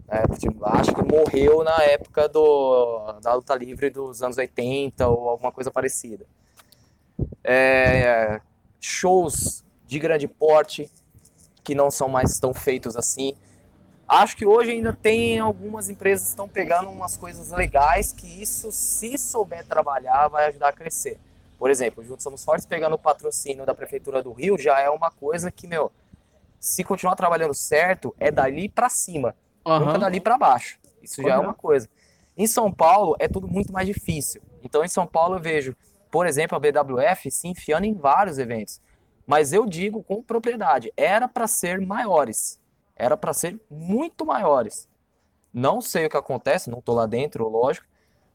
É, tipo, acho que morreu na época do, da luta livre dos anos 80 ou alguma coisa parecida. É, shows de grande porte que não são mais tão feitos assim. Acho que hoje ainda tem algumas empresas que estão pegando umas coisas legais que isso, se souber trabalhar, vai ajudar a crescer. Por exemplo, Juntos Somos Fortes pegando o patrocínio da Prefeitura do Rio já é uma coisa que, meu, se continuar trabalhando certo, é dali para cima, uhum. nunca dali para baixo. Isso já uhum. é uma coisa. Em São Paulo é tudo muito mais difícil. Então em São Paulo eu vejo, por exemplo, a BWF se enfiando em vários eventos. Mas eu digo com propriedade, era para ser maiores era para ser muito maiores. Não sei o que acontece, não estou lá dentro, lógico,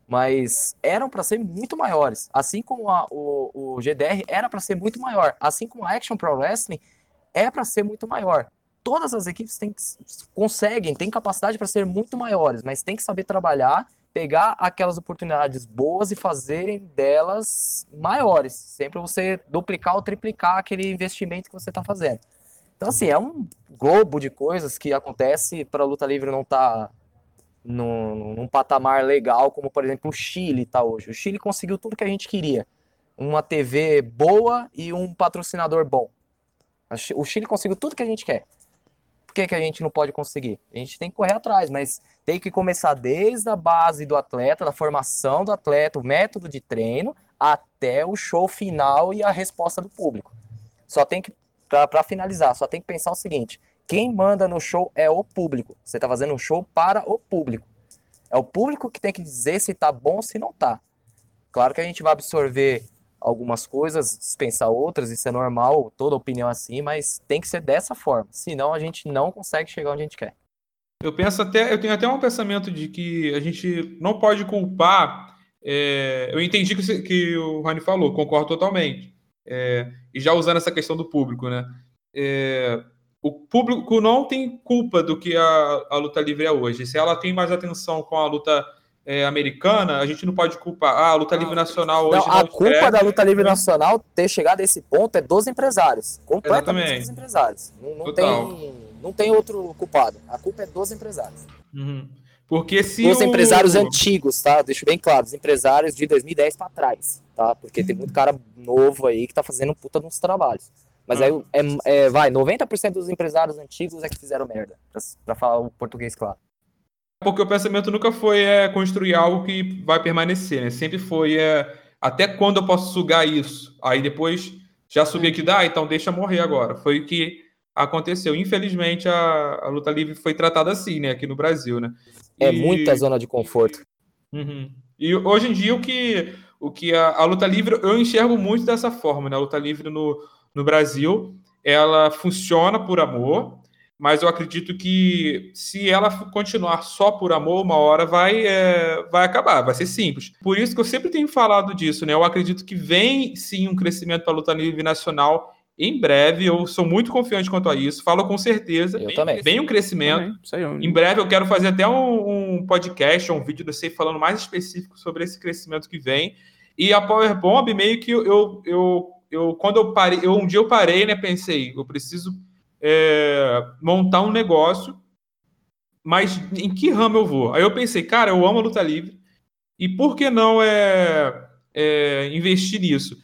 mas eram para ser muito maiores. Assim como a, o, o GDR era para ser muito maior, assim como a Action Pro Wrestling é para ser muito maior. Todas as equipes conseguem, têm capacidade para ser muito maiores, mas tem que saber trabalhar, pegar aquelas oportunidades boas e fazerem delas maiores. Sempre você duplicar ou triplicar aquele investimento que você está fazendo. Então, assim, é um globo de coisas que acontece para a luta livre não estar tá num, num, patamar legal, como, por exemplo, o Chile está hoje. O Chile conseguiu tudo que a gente queria. Uma TV boa e um patrocinador bom. O Chile conseguiu tudo que a gente quer. Por que, que a gente não pode conseguir? A gente tem que correr atrás, mas tem que começar desde a base do atleta, da formação do atleta, o método de treino, até o show final e a resposta do público. Só tem que para finalizar, só tem que pensar o seguinte: quem manda no show é o público. Você está fazendo um show para o público. É o público que tem que dizer se tá bom ou se não tá. Claro que a gente vai absorver algumas coisas, dispensar outras, isso é normal, toda opinião assim, mas tem que ser dessa forma. Senão a gente não consegue chegar onde a gente quer. Eu penso até, eu tenho até um pensamento de que a gente não pode culpar. É, eu entendi que, que o Rani falou, concordo totalmente. É, e já usando essa questão do público, né? É, o público não tem culpa do que a, a luta livre é hoje. Se ela tem mais atenção com a luta é, americana, a gente não pode culpar. Ah, a luta livre nacional hoje. Não, a culpa da luta livre nacional ter chegado a esse ponto é dos empresários. Completamente Exatamente. dos empresários. Não, não tem, não tem outro culpado. A culpa é dos empresários. Uhum. Porque se Os o- empresários antigos, tá? Deixo bem claro, os empresários de 2010 pra trás, tá? Porque tem muito cara novo aí que tá fazendo puta nos trabalhos. Mas aí, é, é, vai, 90% dos empresários antigos é que fizeram merda, pra, pra falar o português claro. Porque o pensamento nunca foi é, construir algo que vai permanecer, né? Sempre foi é, até quando eu posso sugar isso? Aí depois já suguei que dá, então deixa morrer agora. Foi o que aconteceu. Infelizmente a, a luta livre foi tratada assim, né? Aqui no Brasil, né? É E- muita zona de conforto. Uhum. E hoje em dia o que, o que a, a luta livre eu enxergo muito dessa forma, né? A luta livre no, no Brasil ela funciona por amor, mas eu acredito que se ela continuar só por amor, uma hora vai, é, vai acabar, vai ser simples. Por isso que eu sempre tenho falado disso, né? Eu acredito que vem sim um crescimento para a luta livre nacional em breve. Eu sou muito confiante quanto a isso, falo com certeza. Eu vem, também. Vem um crescimento. Também, isso aí, eu- Em breve eu quero fazer até um, um podcast, um vídeo desse falando mais específico sobre esse crescimento que vem. E a Power Bomb, meio que eu, eu, eu, eu- quando eu parei, eu, um dia eu parei, né? Pensei, eu preciso é, montar um negócio, mas em que ramo eu vou? Aí eu pensei, cara, eu amo a luta livre, e por que não é, é, investir nisso?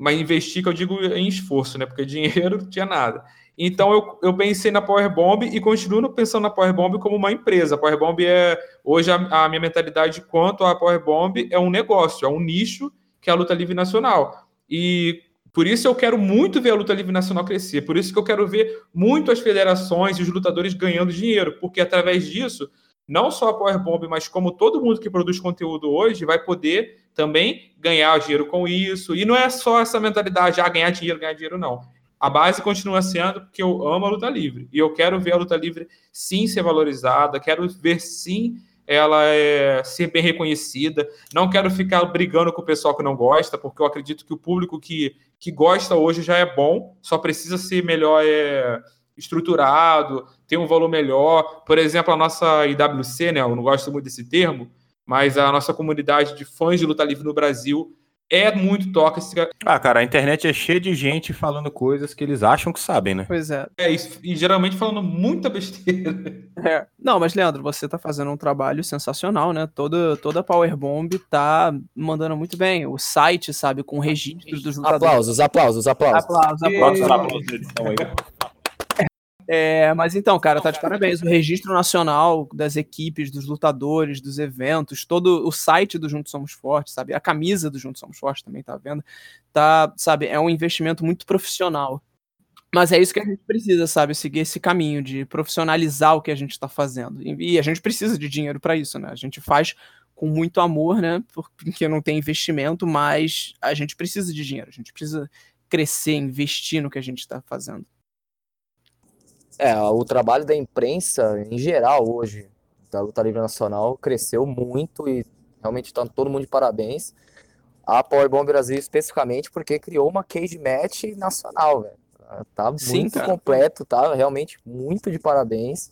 Mas investir, que eu digo em esforço, né? Porque dinheiro não tinha nada. Então eu, eu pensei na Power Bomb e continuo pensando na Power Bomb como uma empresa. A Power Bomb é hoje a, a minha mentalidade quanto à Power Bomb é um negócio, é um nicho que é a luta livre nacional. E por isso eu quero muito ver a luta livre nacional crescer. Por isso que eu quero ver muito as federações e os lutadores ganhando dinheiro, porque através disso não só a Power Bomb, mas como todo mundo que produz conteúdo hoje vai poder também ganhar dinheiro com isso. E não é só essa mentalidade, ah, ganhar dinheiro, ganhar dinheiro, não. A base continua sendo porque eu amo a luta livre. E eu quero ver a luta livre sim ser valorizada, quero ver sim ela é, ser bem reconhecida. Não quero ficar brigando com o pessoal que não gosta, porque eu acredito que o público que, que gosta hoje já é bom, só precisa ser melhor é, estruturado, ter um valor melhor. Por exemplo, a nossa IWC, né? Eu não gosto muito desse termo, mas a nossa comunidade de fãs de luta livre no Brasil é muito tóxica. Ah, cara, a internet é cheia de gente falando coisas que eles acham que sabem, né? Pois é. É, e, e geralmente falando muita besteira. É. Não, mas Leandro, você tá fazendo um trabalho sensacional, né? Toda, toda a Power Bomb tá mandando muito bem. O site, sabe, com registros dos lutadores. Aplausos, aplausos, aplausos. Aplausos, aplausos. aplausos da edição aí. É, mas então, cara, tá de parabéns. O registro nacional das equipes, dos lutadores, dos eventos, todo o site do Juntos Somos Fortes, sabe? A camisa do Juntos Somos Fortes também tá vendo. Tá, sabe, é um investimento muito profissional. Mas é isso que a gente precisa, sabe? Seguir esse caminho de profissionalizar o que a gente tá fazendo. E, a gente precisa de dinheiro para isso, né? A gente faz com muito amor, né? Porque não tem investimento, mas a gente precisa de dinheiro. A gente precisa crescer, investir no que a gente tá fazendo. É, o trabalho da imprensa, em geral, hoje, da luta livre nacional, cresceu muito e realmente tá todo mundo de parabéns. A Powerbomb Brasil, especificamente, porque criou uma cage match nacional, velho. Tá Sim, muito cara. completo, tá? Realmente muito de parabéns.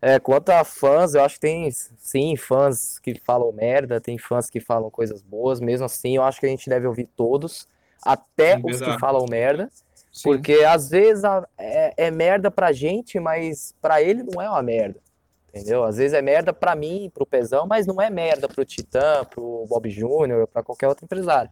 É, quanto a fãs, eu acho que tem, sim, fãs que falam merda, tem fãs que falam coisas boas. Mesmo assim, eu acho que a gente deve ouvir todos, até É os verdade. que falam merda. Sim. Porque às vezes a- é, é merda pra gente, mas pra ele não é uma merda. Entendeu? Às vezes é merda pra mim, pro Pezão, mas não é merda pro Titã, pro Bob Júnior, pra qualquer outro empresário.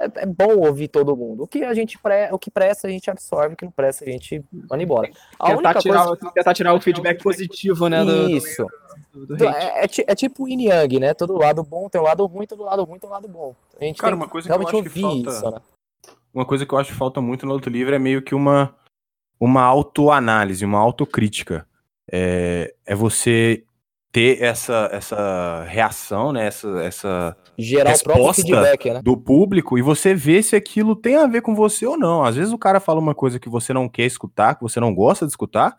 É, é bom ouvir todo mundo. O que a gente pre... o que presta a gente absorve, o que não presta a gente manda embora. A tentar, única tirar, coisa tentar tirar o feedback positivo, né? Do, isso. do, do Então. É, é é tipo o yin yang, né? Todo lado bom tem um lado ruim, todo lado ruim tem um lado bom. A gente Cara, tem uma coisa que eu realmente acho que falta- isso, né? Uma coisa que eu acho que falta muito no Luta Livre é meio que uma, uma autoanálise, uma autocrítica. É, é você ter essa, essa reação, né? Essa, essa Gerar Resposta feedback, né? do público e você ver se aquilo tem a ver com você ou não. Às vezes o cara fala uma coisa que você não quer escutar, que você não gosta de escutar,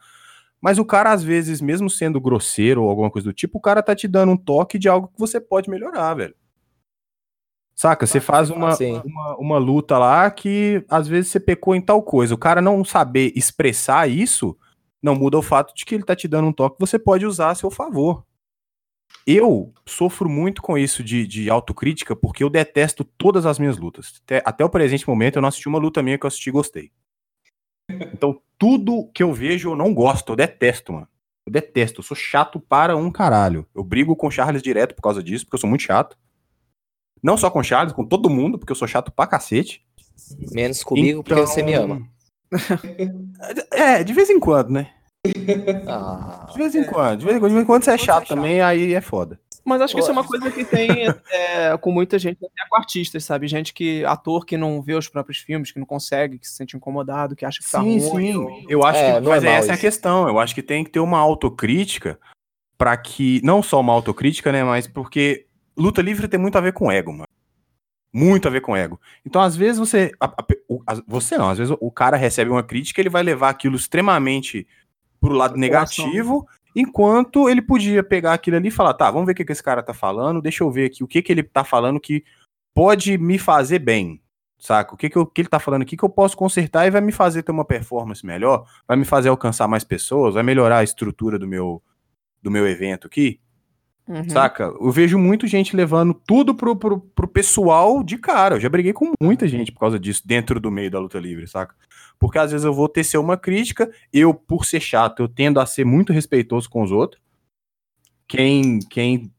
mas o cara, às vezes, mesmo sendo grosseiro ou alguma coisa do tipo, o cara tá te dando um toque de algo que você pode melhorar, velho. Saca? Você faz uma, uma, uma luta lá que às vezes você pecou em tal coisa. O cara não saber expressar isso não muda o fato de que ele tá te dando um toque que você pode usar a seu favor. Eu sofro muito com isso de, de autocrítica porque eu detesto todas as minhas lutas. Até, até o presente momento eu não assisti uma luta minha que eu assisti e gostei. Então tudo que eu vejo eu não gosto, eu detesto, mano. Eu detesto, eu sou chato para um caralho. Eu brigo com o Charles direto por causa disso, porque eu sou muito chato. Não só com o Charles, com todo mundo, porque eu sou chato pra cacete. Menos comigo, porque você me ama. É, de vez em quando, né? Ah, De vez em quando. De vez em quando, de vez em quando você é chato também, aí é foda. Mas acho que isso é uma coisa que tem é, com muita gente, até com artistas, sabe? Gente que, ator que não vê os próprios filmes, que não consegue, que se sente incomodado, que acha que tá Sim, ruim. sim. Eu acho É, que mas normal essa é a isso. questão. Eu acho que tem que ter uma autocrítica para que não só uma autocrítica, né, mas porque luta livre tem muito a ver com ego, mano. Muito a ver com ego. Então, às vezes você a- a- as- você não, às vezes o cara recebe uma crítica, ele vai levar aquilo extremamente pro lado negativo, enquanto ele podia pegar aquilo ali e falar, tá, vamos ver o que, que esse cara tá falando, deixa eu ver aqui o que que ele tá falando que pode me fazer bem, saca? O que, que, eu- que ele tá falando aqui que eu posso consertar e vai me fazer ter uma performance melhor, vai me fazer alcançar mais pessoas, vai melhorar a estrutura do meu, do meu evento aqui, Uhum. saca? Eu vejo muito gente levando tudo pro, pro, pro pessoal de cara. Eu já briguei com muita gente por causa disso, dentro do meio da luta livre, saca? Porque às vezes eu vou tecer uma crítica, eu, por ser chato, eu tendo a ser muito respeitoso com os outros. Quem, quem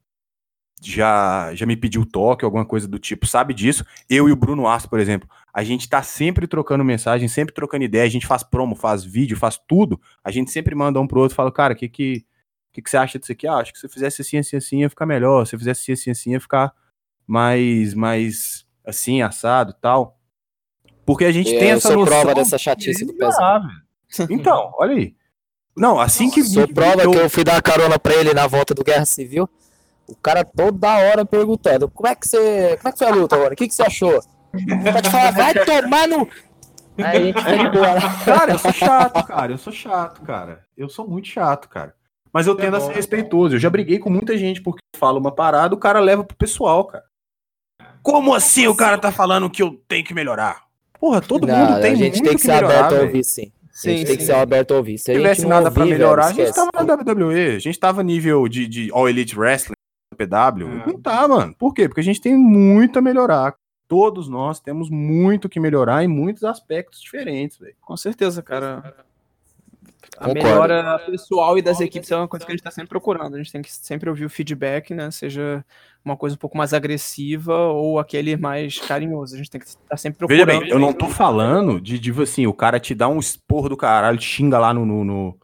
já, já me pediu toque, alguma coisa do tipo, sabe disso. Eu e o Bruno Aço, por exemplo, a gente tá sempre trocando mensagem, sempre trocando ideia, a gente faz promo, faz vídeo, faz tudo. A gente sempre manda um pro outro e fala, cara, o que que, que que você acha disso aqui? Ah, acho que se eu fizesse assim, assim, assim, ia ficar melhor. Se eu fizesse assim, assim, assim, ia ficar mais, mais assim, assado e tal. Porque a gente É, tem eu essa sou noção prova dessa de chatice do velho. Então, olha aí. Não, assim que... Sou prova eu- que eu fui dar carona pra ele na volta do Guerra Civil. O cara toda hora perguntando: como é que você. Como é que foi a luta agora? O que, que você achou? Pode falar, vai tomar no. Aí a gente foi embora. Cara, eu sou chato, cara. Eu sou chato, cara. Eu sou muito chato, cara. Mas eu tendo a ser respeitoso. Eu já briguei com muita gente porque eu falo uma parada, o cara leva pro pessoal, cara. Como assim o cara tá falando que eu tenho que melhorar? Porra, todo Não, mundo tem a gente muito tem que ser melhorar, aberto a ouvir, sim. a Sim, gente tem que sim. ser aberto a ouvir. Se Se a gente tivesse não nada pra ouvir, melhorar, velho, a gente esquece. tava na WWE. A gente tava nível de, de All Elite Wrestling, PW. É. Não tá, mano. Por quê? Porque a gente tem muito a melhorar. Todos nós temos muito que melhorar em muitos aspectos diferentes, velho. Com certeza, cara. A Concordo. melhora pessoal e das equipes é uma coisa que a gente tá sempre procurando. A gente tem que sempre ouvir o feedback, né? Seja uma coisa um pouco mais agressiva ou aquele mais carinhoso. A gente tem que estar sempre Veja procurando. bem, eu não tô falando de, de assim, o cara te dá um esporro do caralho, te xinga lá no, no, no,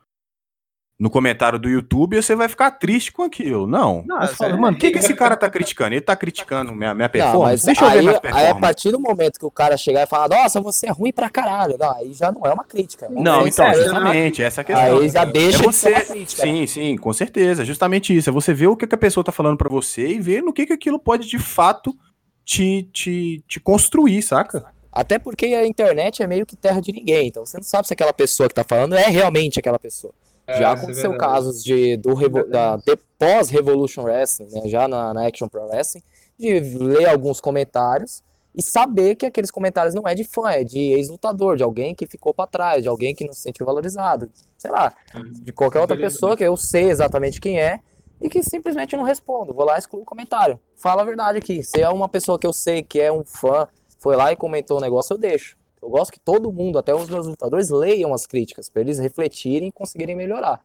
no comentário do YouTube você vai ficar triste com aquilo. Não. Não, Você fala, sério. mano, o que, que esse cara tá criticando? Ele tá criticando minha, minha Não, performance? mas Deixa eu ver minha aí a performance. partir do momento que o cara chegar e falar, nossa, você é ruim pra caralho. Não, aí já não é uma crítica. Não, Aí então, já- justamente, essa é a questão. Aí já deixa É de ser uma você, crítica. sim, sim, com certeza, justamente isso. É você ver o que, que a pessoa tá falando pra você e ver no que, que aquilo pode de fato te, te, te construir, saca? Até porque a internet é meio que terra de ninguém. Então você não sabe se aquela pessoa que tá falando é realmente aquela pessoa. É, já é aconteceu verdade. casos de, do, revo- da, de pós-Revolution Wrestling, né, já na, na Action Pro Wrestling, de ler alguns comentários e saber que aqueles comentários não é de fã, é de ex-lutador, de alguém que ficou pra trás, de alguém que não se sentiu valorizado, sei lá, de qualquer outra pessoa que eu sei exatamente quem é e que simplesmente não respondo. Vou lá e excluo o comentário. Fala a verdade aqui. Se é uma pessoa que eu sei que é um fã, foi lá e comentou o negócio, eu deixo. Eu gosto que todo mundo, até os meus lutadores, leiam as críticas, para eles refletirem e conseguirem melhorar.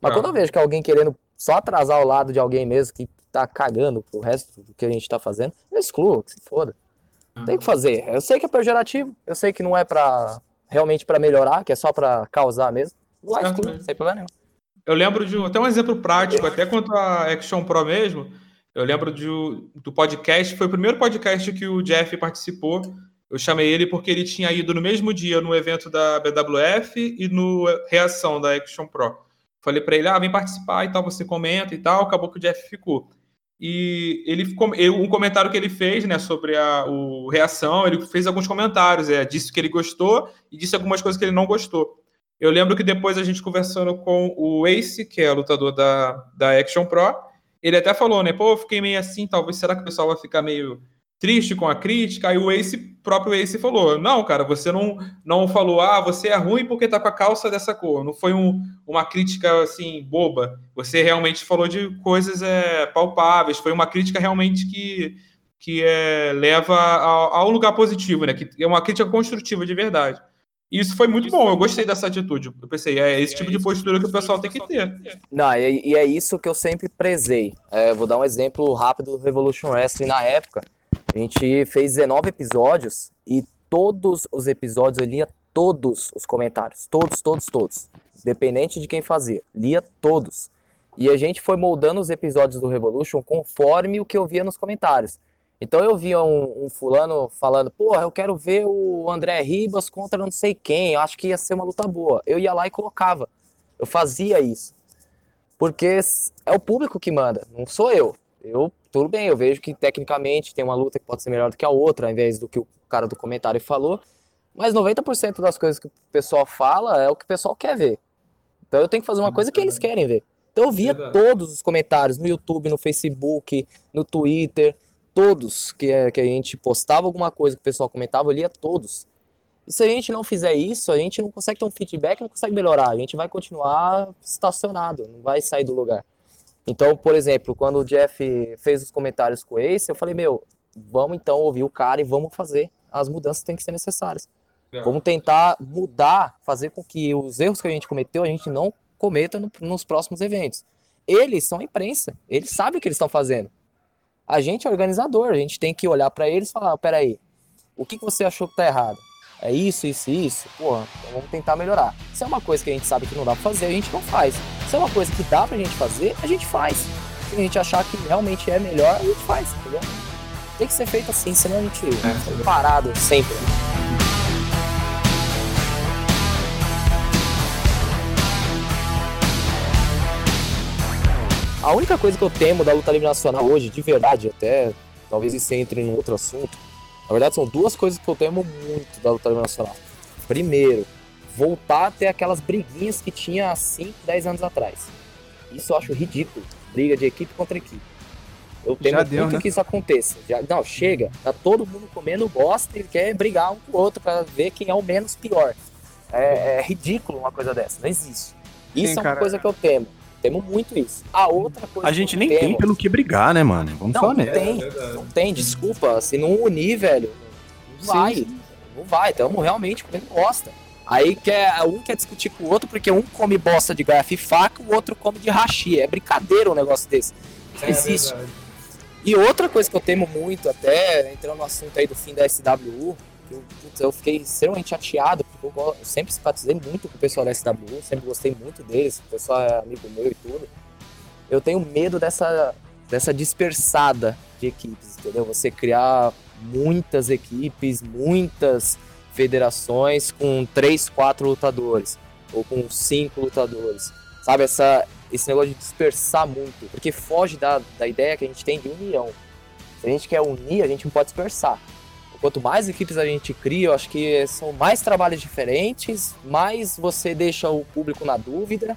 Mas Ah. quando eu vejo que alguém querendo só atrasar o lado de alguém mesmo que tá cagando pro resto do que a gente tá fazendo, eu excluo, que se foda. Tem o que fazer. Eu sei que é pejorativo, eu sei que não é pra realmente pra melhorar, que é só pra causar mesmo. Lá Certo. excluo, sem problema nenhum. Eu lembro de até um exemplo prático, até quanto a Action Pro mesmo. Eu lembro de, do podcast, foi o primeiro podcast que o Jeff participou. Eu chamei ele porque ele tinha ido no mesmo dia no evento da BWF e no Reação da Action Pro. Falei pra ele, ah, vem participar e tal, você comenta e tal. Acabou que o Jeff ficou. E ele um comentário que ele fez, né, sobre a o reação, ele fez alguns comentários, é, disse que ele gostou e disse algumas coisas que ele não gostou. Eu lembro que depois a gente conversando com o Ace, que é lutador da, da Action Pro, ele até falou, né, pô, eu fiquei meio assim, talvez será que o pessoal vai ficar meio triste com a crítica? Aí o Ace, próprio Ace falou, não, cara, você não, não falou, ah, você é ruim porque tá com a calça dessa cor. Não foi um, uma crítica, assim, boba. Você realmente falou de coisas é, palpáveis, foi uma crítica realmente que, que é, leva a, a um lugar positivo, né, que é uma crítica construtiva de verdade. E isso foi muito bom, eu gostei dessa atitude. Eu pensei, é esse tipo de postura que o pessoal tem que ter. Não, e, e é isso que eu sempre prezei. É, vou dar um exemplo rápido do Revolution Wrestling na época. A gente fez 19 episódios e todos os episódios eu lia todos os comentários. Todos, todos, todos. Independente de quem fazia. Lia todos. E a gente foi moldando os episódios do Revolution conforme o que eu via nos comentários. Então eu via um, um, fulano falando, porra, eu quero ver o André Ribas contra não sei quem, eu acho que ia ser uma luta boa. Eu ia lá e colocava. Eu fazia isso. Porque é o público que manda, não sou eu. Eu, tudo bem, eu vejo que tecnicamente tem uma luta que pode ser melhor do que a outra, ao invés do que o cara do comentário falou. Mas 90% das coisas que o pessoal fala é o que o pessoal quer ver. Então eu tenho que fazer uma coisa que eles querem ver. Então eu via todos os comentários no YouTube, no Facebook, no Twitter todos que, que a gente postava alguma coisa que o pessoal comentava, eu lia todos. E se a gente não fizer isso, a gente não consegue ter um feedback, não consegue melhorar. A gente vai continuar estacionado, não vai sair do lugar. Então, por exemplo, quando o Jeff fez os comentários com o Ace, eu falei, meu, vamos então ouvir o cara e vamos fazer as mudanças que tem que ser necessárias. É. Vamos tentar mudar, fazer com que os erros que a gente cometeu, a gente não cometa no, nos próximos eventos. Eles são a imprensa, eles sabem o que eles estão fazendo. A gente é organizador, a gente tem que olhar para eles e falar, peraí, o que, que você achou que tá errado? É isso, isso e isso? Porra, então vamos tentar melhorar. Se é uma coisa que a gente sabe que não dá pra fazer, a gente não faz. Se é uma coisa que dá pra gente fazer, a gente faz. Se a gente achar que realmente é melhor, a gente faz, entendeu? Tem que ser feito assim, senão a gente é, parado sempre. A única coisa que eu temo da luta livre nacional hoje, de verdade, até talvez isso entre em outro assunto, na verdade são duas coisas que eu temo muito da luta nacional. Primeiro, voltar a ter aquelas briguinhas que tinha há 5, 10 anos atrás. Isso eu acho ridículo. Briga de equipe contra equipe. Eu temo deu, muito né? que isso aconteça. Já, não, chega. Tá todo mundo comendo bosta e quer brigar um com o outro para ver quem é o menos pior. É, é, ridículo uma coisa dessa. Não existe. Isso Sim, é uma cara. coisa que eu temo. Temos muito isso. A outra coisa. A gente nem temos... tem pelo que brigar, né, mano? Vamos não, falar não tem, é não tem, desculpa. Se não unir, velho, não vai. Sim. Não vai. Estamos realmente comendo bosta. Aí quer, um quer discutir com o outro porque um come bosta de garfo e faca, o outro come de rachi. É brincadeira um negócio desse. Não é existe. Verdade. E outra coisa que eu temo muito, até entrando no assunto aí do fim da SWU, eu, putz, eu fiquei extremamente chateado, porque eu, eu, sempre simpatizei muito com o pessoal da SW, sempre gostei muito deles, o pessoal é amigo meu e tudo. Eu tenho medo dessa, dessa dispersada de equipes, entendeu? Você criar muitas equipes, muitas federações com três, quatro lutadores, ou com cinco lutadores. Sabe, essa, esse negócio de dispersar muito, porque foge da, da ideia que a gente tem de união. Se a gente quer unir, a gente não pode dispersar. Quanto mais equipes a gente cria, eu acho que são mais trabalhos diferentes, mais você deixa o público na dúvida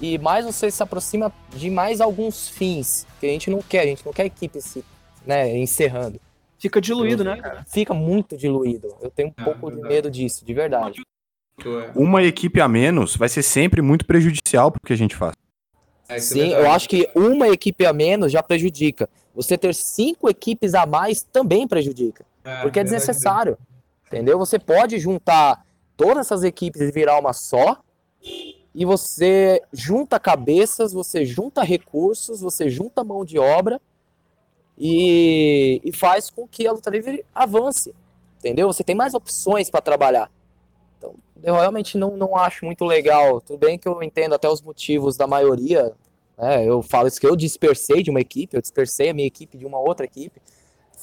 e mais você se aproxima de mais alguns fins que a gente não quer, a gente não quer equipe se, né, encerrando. Fica diluído, né, cara? Fica muito diluído. Eu tenho um é, pouco de medo disso, de verdade. Uma equipe a menos vai ser sempre muito prejudicial pro que a gente faz. É, é Sim, eu acho que uma equipe a menos já prejudica. Você ter cinco equipes a mais também prejudica. É, porque é desnecessário. Entendeu? Você pode juntar todas essas equipes e virar uma só. E você junta cabeças, você junta recursos, você junta mão de obra e, e faz com que a luta livre avance. Entendeu? Você tem mais opções para trabalhar. Então, eu realmente não, não acho muito legal. Tudo bem que eu entendo até os motivos da maioria. Né? Eu falo isso que eu dispersei de uma equipe, eu dispersei a minha equipe de uma outra equipe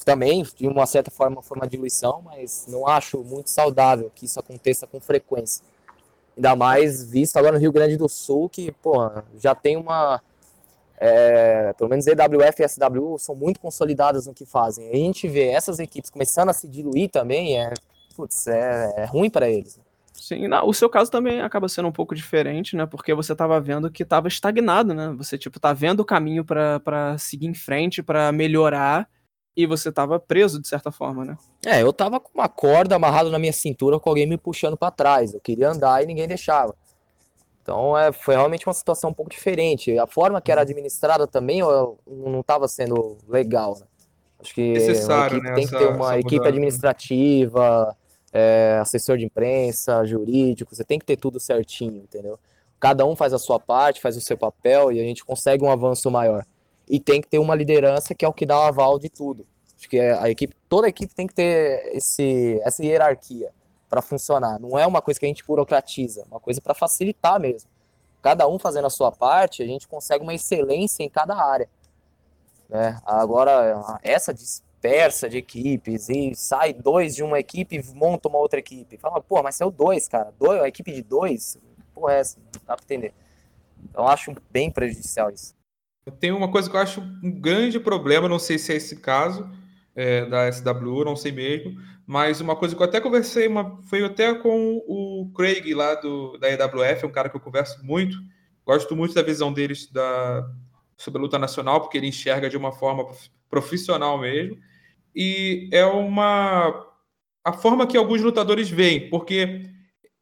também, de uma certa forma, foi uma diluição, mas não acho muito saudável que isso aconteça com frequência. Ainda mais visto agora no Rio Grande do Sul, que, pô, já tem uma. É, pelo menos EWF e SW são muito consolidadas no que fazem. A gente vê essas equipes começando a se diluir também, é, putz, é, é ruim para eles. Sim, não, o seu caso também acaba sendo um pouco diferente, né? Porque você estava vendo que estava estagnado, né? Você, tipo, tá vendo o caminho para seguir em frente, para melhorar, e você tava preso de certa forma, né? É, eu tava com uma corda amarrada na minha cintura com alguém me puxando para trás. Eu queria andar e ninguém deixava. Então é, foi realmente uma situação um pouco diferente. A forma que era administrada também eu, não estava sendo legal. Né? Acho que Necessário, né? tem essa, que ter uma equipe administrativa, é, assessor de imprensa, jurídico, você tem que ter tudo certinho, entendeu? Cada um faz a sua parte, faz o seu papel e a gente consegue um avanço maior. E tem que ter uma liderança que é o que dá o aval de tudo. Acho que a equipe, toda a equipe tem que ter esse, essa hierarquia para funcionar. Não é uma coisa que a gente burocratiza, é uma coisa para facilitar mesmo. Cada um fazendo a sua parte, a gente consegue uma excelência em cada área. Né? Agora, essa dispersa de equipes e sai dois de uma equipe e monta uma outra equipe. Fala, pô, mas saiu dois, cara. Dois, uma equipe de dois? Pô, é essa, dá pra entender. Então, acho bem prejudicial isso. Tem uma coisa que eu acho um grande problema, não sei se é esse caso é, da SW, não sei mesmo, mas uma coisa que eu até conversei, uma, foi até com o Craig lá do, da EWF, um cara que eu converso muito, gosto muito da visão deles da, sobre a luta nacional, porque ele enxerga de uma forma profissional mesmo, e é uma a forma que alguns lutadores veem, porque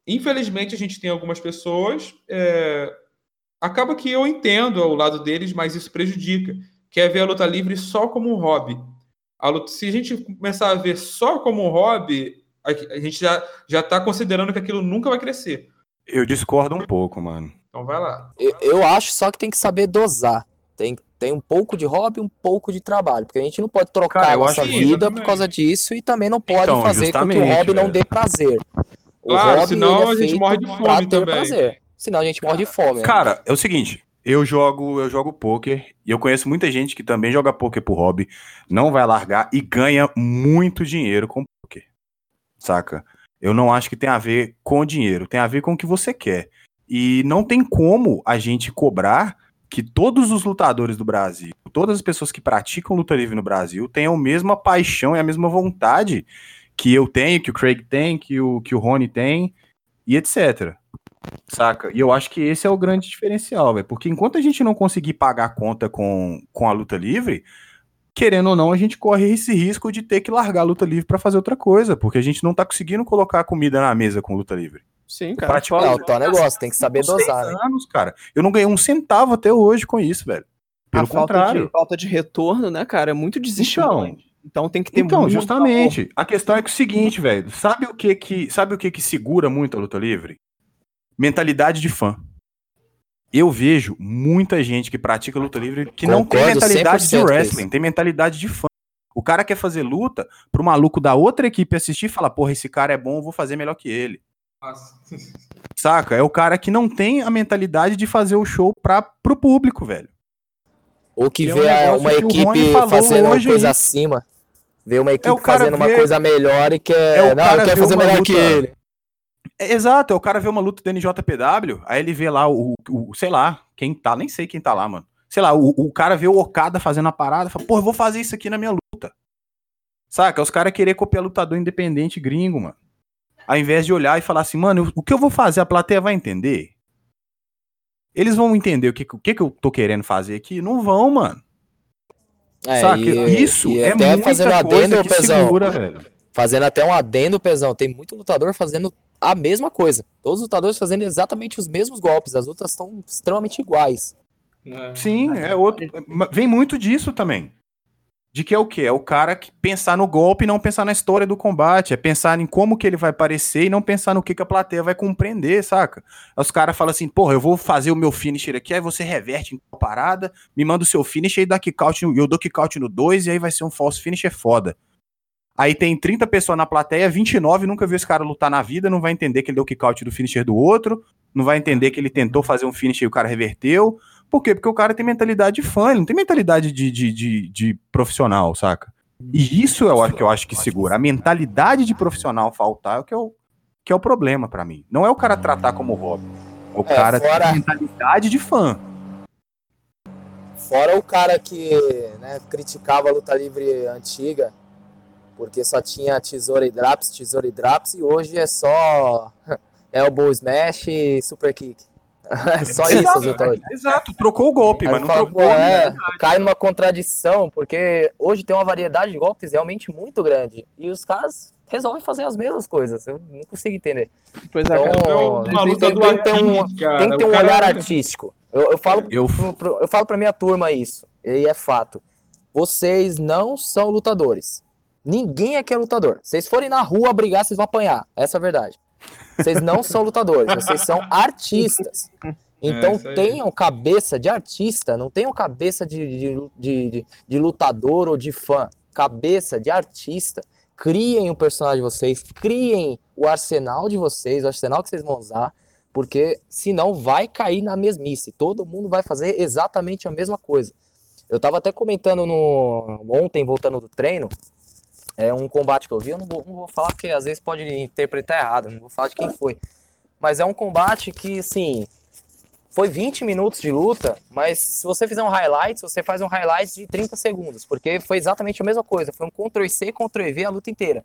infelizmente a gente tem algumas pessoas é, acaba que eu entendo o lado deles, mas isso prejudica. Quer ver a luta livre só como um hobby. A luta, se a gente começar a ver só como um hobby, a, a gente já já está considerando que aquilo nunca vai crescer. Eu discordo um pouco, mano. Então vai lá. Eu, eu acho só que tem que saber dosar. Tem, tem um pouco de hobby, um pouco de trabalho, porque a gente não pode trocar Cara, a nossa vida por causa disso e também não pode Então, fazer com que o hobby não velho. dê prazer. O Claro, hobby, senão é a gente morre de fome também. prazer. Senão a gente morre de fome. né? Cara, é o seguinte, eu jogo, eu jogo poker e eu conheço muita gente que também joga poker por hobby, não vai largar e ganha muito dinheiro com poker. Saca? Eu não acho que tem a ver com dinheiro, tem a ver com o que você quer. E não tem como a gente cobrar que todos os lutadores do Brasil, todas as pessoas que praticam luta livre no Brasil, tenham a mesma paixão e a mesma vontade que eu tenho, que o Craig tem, que o, que o Rony tem, e etc. Saca? E eu acho que esse é o grande diferencial, velho. Porque enquanto a gente não conseguir pagar a conta com, com a luta livre, querendo ou não, a gente corre esse risco de ter que largar a luta livre pra fazer outra coisa, porque a gente não tá conseguindo colocar comida na mesa com luta livre. Sim, cara. Praticar É o tal negócio, tem que saber dosar, né? anos, cara. Eu não ganhei um centavo até hoje com isso, velho. Pelo a falta contrário. de, falta de retorno, né, cara, é muito desestimulante. Então, tem que ter Então, justamente. A questão é que é o seguinte, velho. Sabe o que que, sabe o que que segura muito a luta livre? Mentalidade de fã. Eu vejo muita gente que pratica luta livre que não tem Concordo mentalidade de 100% com wrestling, tem mentalidade de fã. O cara quer fazer luta pro maluco da outra equipe assistir e falar, porra, esse cara é bom, eu vou fazer melhor que ele. Saca? É o cara que não tem a mentalidade de fazer o show pra, pro público, velho. Ou que Que é um vê a- negócio uma que equipe fazendo uma coisa aí. acima. Vê uma equipe É o cara fazendo uma ver- coisa melhor e quer. É o não, cara eu quero ver fazer uma melhor luta- que ele. Exato, é o cara vê uma luta do NJPW, aí ele vê lá o, o- sei lá, quem tá, nem sei quem tá lá, mano. Sei lá, o, o cara vê o Okada fazendo a parada, fala, pô, eu vou fazer isso aqui na minha luta. Saca? Os caras querer copiar lutador independente gringo, mano. Ao invés de olhar e falar assim, mano, o que eu vou fazer, a plateia vai entender? Eles vão entender o que, o que, que eu tô querendo fazer aqui? Não vão, mano. É, Saca? e- isso e é até muita fazendo coisa adendo, que Pezão. segura, velho. Fazendo até um adendo, Pezão. Tem muito lutador fazendo a mesma coisa. Todos os lutadores fazendo exatamente os mesmos golpes. As lutas estão extremamente iguais. Sim, é outro. Vem muito disso também. De que é o quê? É o cara que pensar no golpe e não pensar na história do combate. É pensar em como que ele vai parecer e não pensar no que, que a plateia vai compreender, saca? Aí Os caras falam assim, porra, eu vou fazer o meu finisher aqui, aí você reverte em parada, me manda o seu finisher e dá kick-out, no- eu dou kick-out no 2 e aí vai ser um false finisher foda. Aí tem 30 pessoas na plateia, 29 nunca viu esse cara lutar na vida, não vai entender que ele deu kick-out do finisher do outro, não vai entender que ele tentou fazer um finisher e o cara reverteu. Por quê? Porque o cara tem mentalidade de fã, ele não tem mentalidade de, de, de, de profissional, saca? E isso eu acho que eu acho que segura. A mentalidade de profissional faltar é o que é o, que é o problema pra mim. Não é o cara tratar como hobby. O É, cara tem fora- a mentalidade de fã. Fora o cara que né, criticava a luta livre antiga, porque só tinha tesoura e drops, tesoura e drops, e hoje é só elbow smash e super kick. É só isso, Exato, lutas hoje. Exato, trocou o golpe, Aí mas não fala, trocou. é, cai numa contradição, porque hoje tem uma variedade de golpes realmente muito grande. E os caras resolvem fazer as mesmas coisas. Eu não consigo entender. Pois é, Então. É uma tem- luta tem- do tem que ter um- cara. Tem que ter um cara- olhar artístico. Eu, eu falo Eu, pro- pro- eu falo pra minha turma isso, e é fato. Vocês não são lutadores. Ninguém aqui é lutador. Vocês forem na rua brigar, vocês vão apanhar. Essa é a verdade. Vocês não são lutadores, vocês são artistas. Então isso aí. tenham cabeça de artista, não tenham cabeça de, de, de, de- lutador ou de fã. Cabeça de artista. Criem o personagem de vocês, criem o arsenal de vocês, o arsenal que vocês vão usar, porque senão vai cair na mesmice. Todo mundo vai fazer exatamente a mesma coisa. Eu tava até comentando no ontem, voltando do treino, é um combate que eu vi, eu não vou, não vou falar porque às vezes pode interpretar errado, não vou falar de quem foi. Mas é um combate que, assim, foi 20 minutos de luta, mas se você fizer um highlight, você faz um highlight de 30 segundos, porque foi exatamente a mesma coisa, foi um Ctrl-C, Ctrl-V a luta inteira.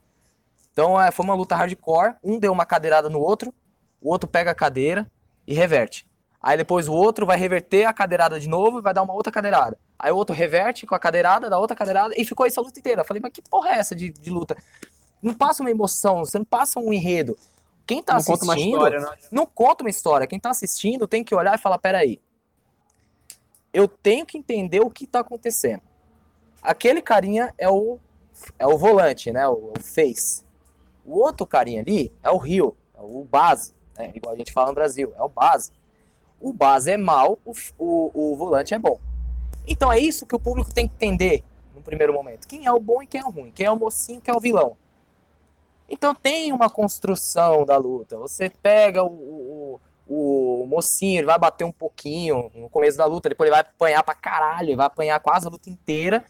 Então é, foi uma luta hardcore, um deu uma cadeirada no outro, o outro pega a cadeira e reverte. Aí depois o outro vai reverter a cadeirada de novo e vai dar uma outra cadeirada. Aí o outro reverte com a cadeirada, dá outra cadeirada e ficou isso a luta inteira. Eu falei, mas que porra é essa de, de luta? Não passa uma emoção, você não passa um enredo. Quem tá Não conta uma assistindo, história, né? não conta uma história. Quem tá assistindo tem que olhar e falar: peraí, eu tenho que entender o que tá acontecendo. Aquele carinha é o, é o volante, né? O, o face. O outro carinha ali é o Rio, é o base, né? igual a gente fala no Brasil, é o base. O base é mal, o, o, o volante é bom. Então é isso que o público tem que entender no primeiro momento. Quem é o bom e quem é o ruim, quem é o mocinho, quem é o vilão. Então tem uma construção da luta. Você pega o, o, o mocinho, ele vai bater um pouquinho no começo da luta, depois ele vai apanhar pra caralho, ele vai apanhar quase a luta inteira.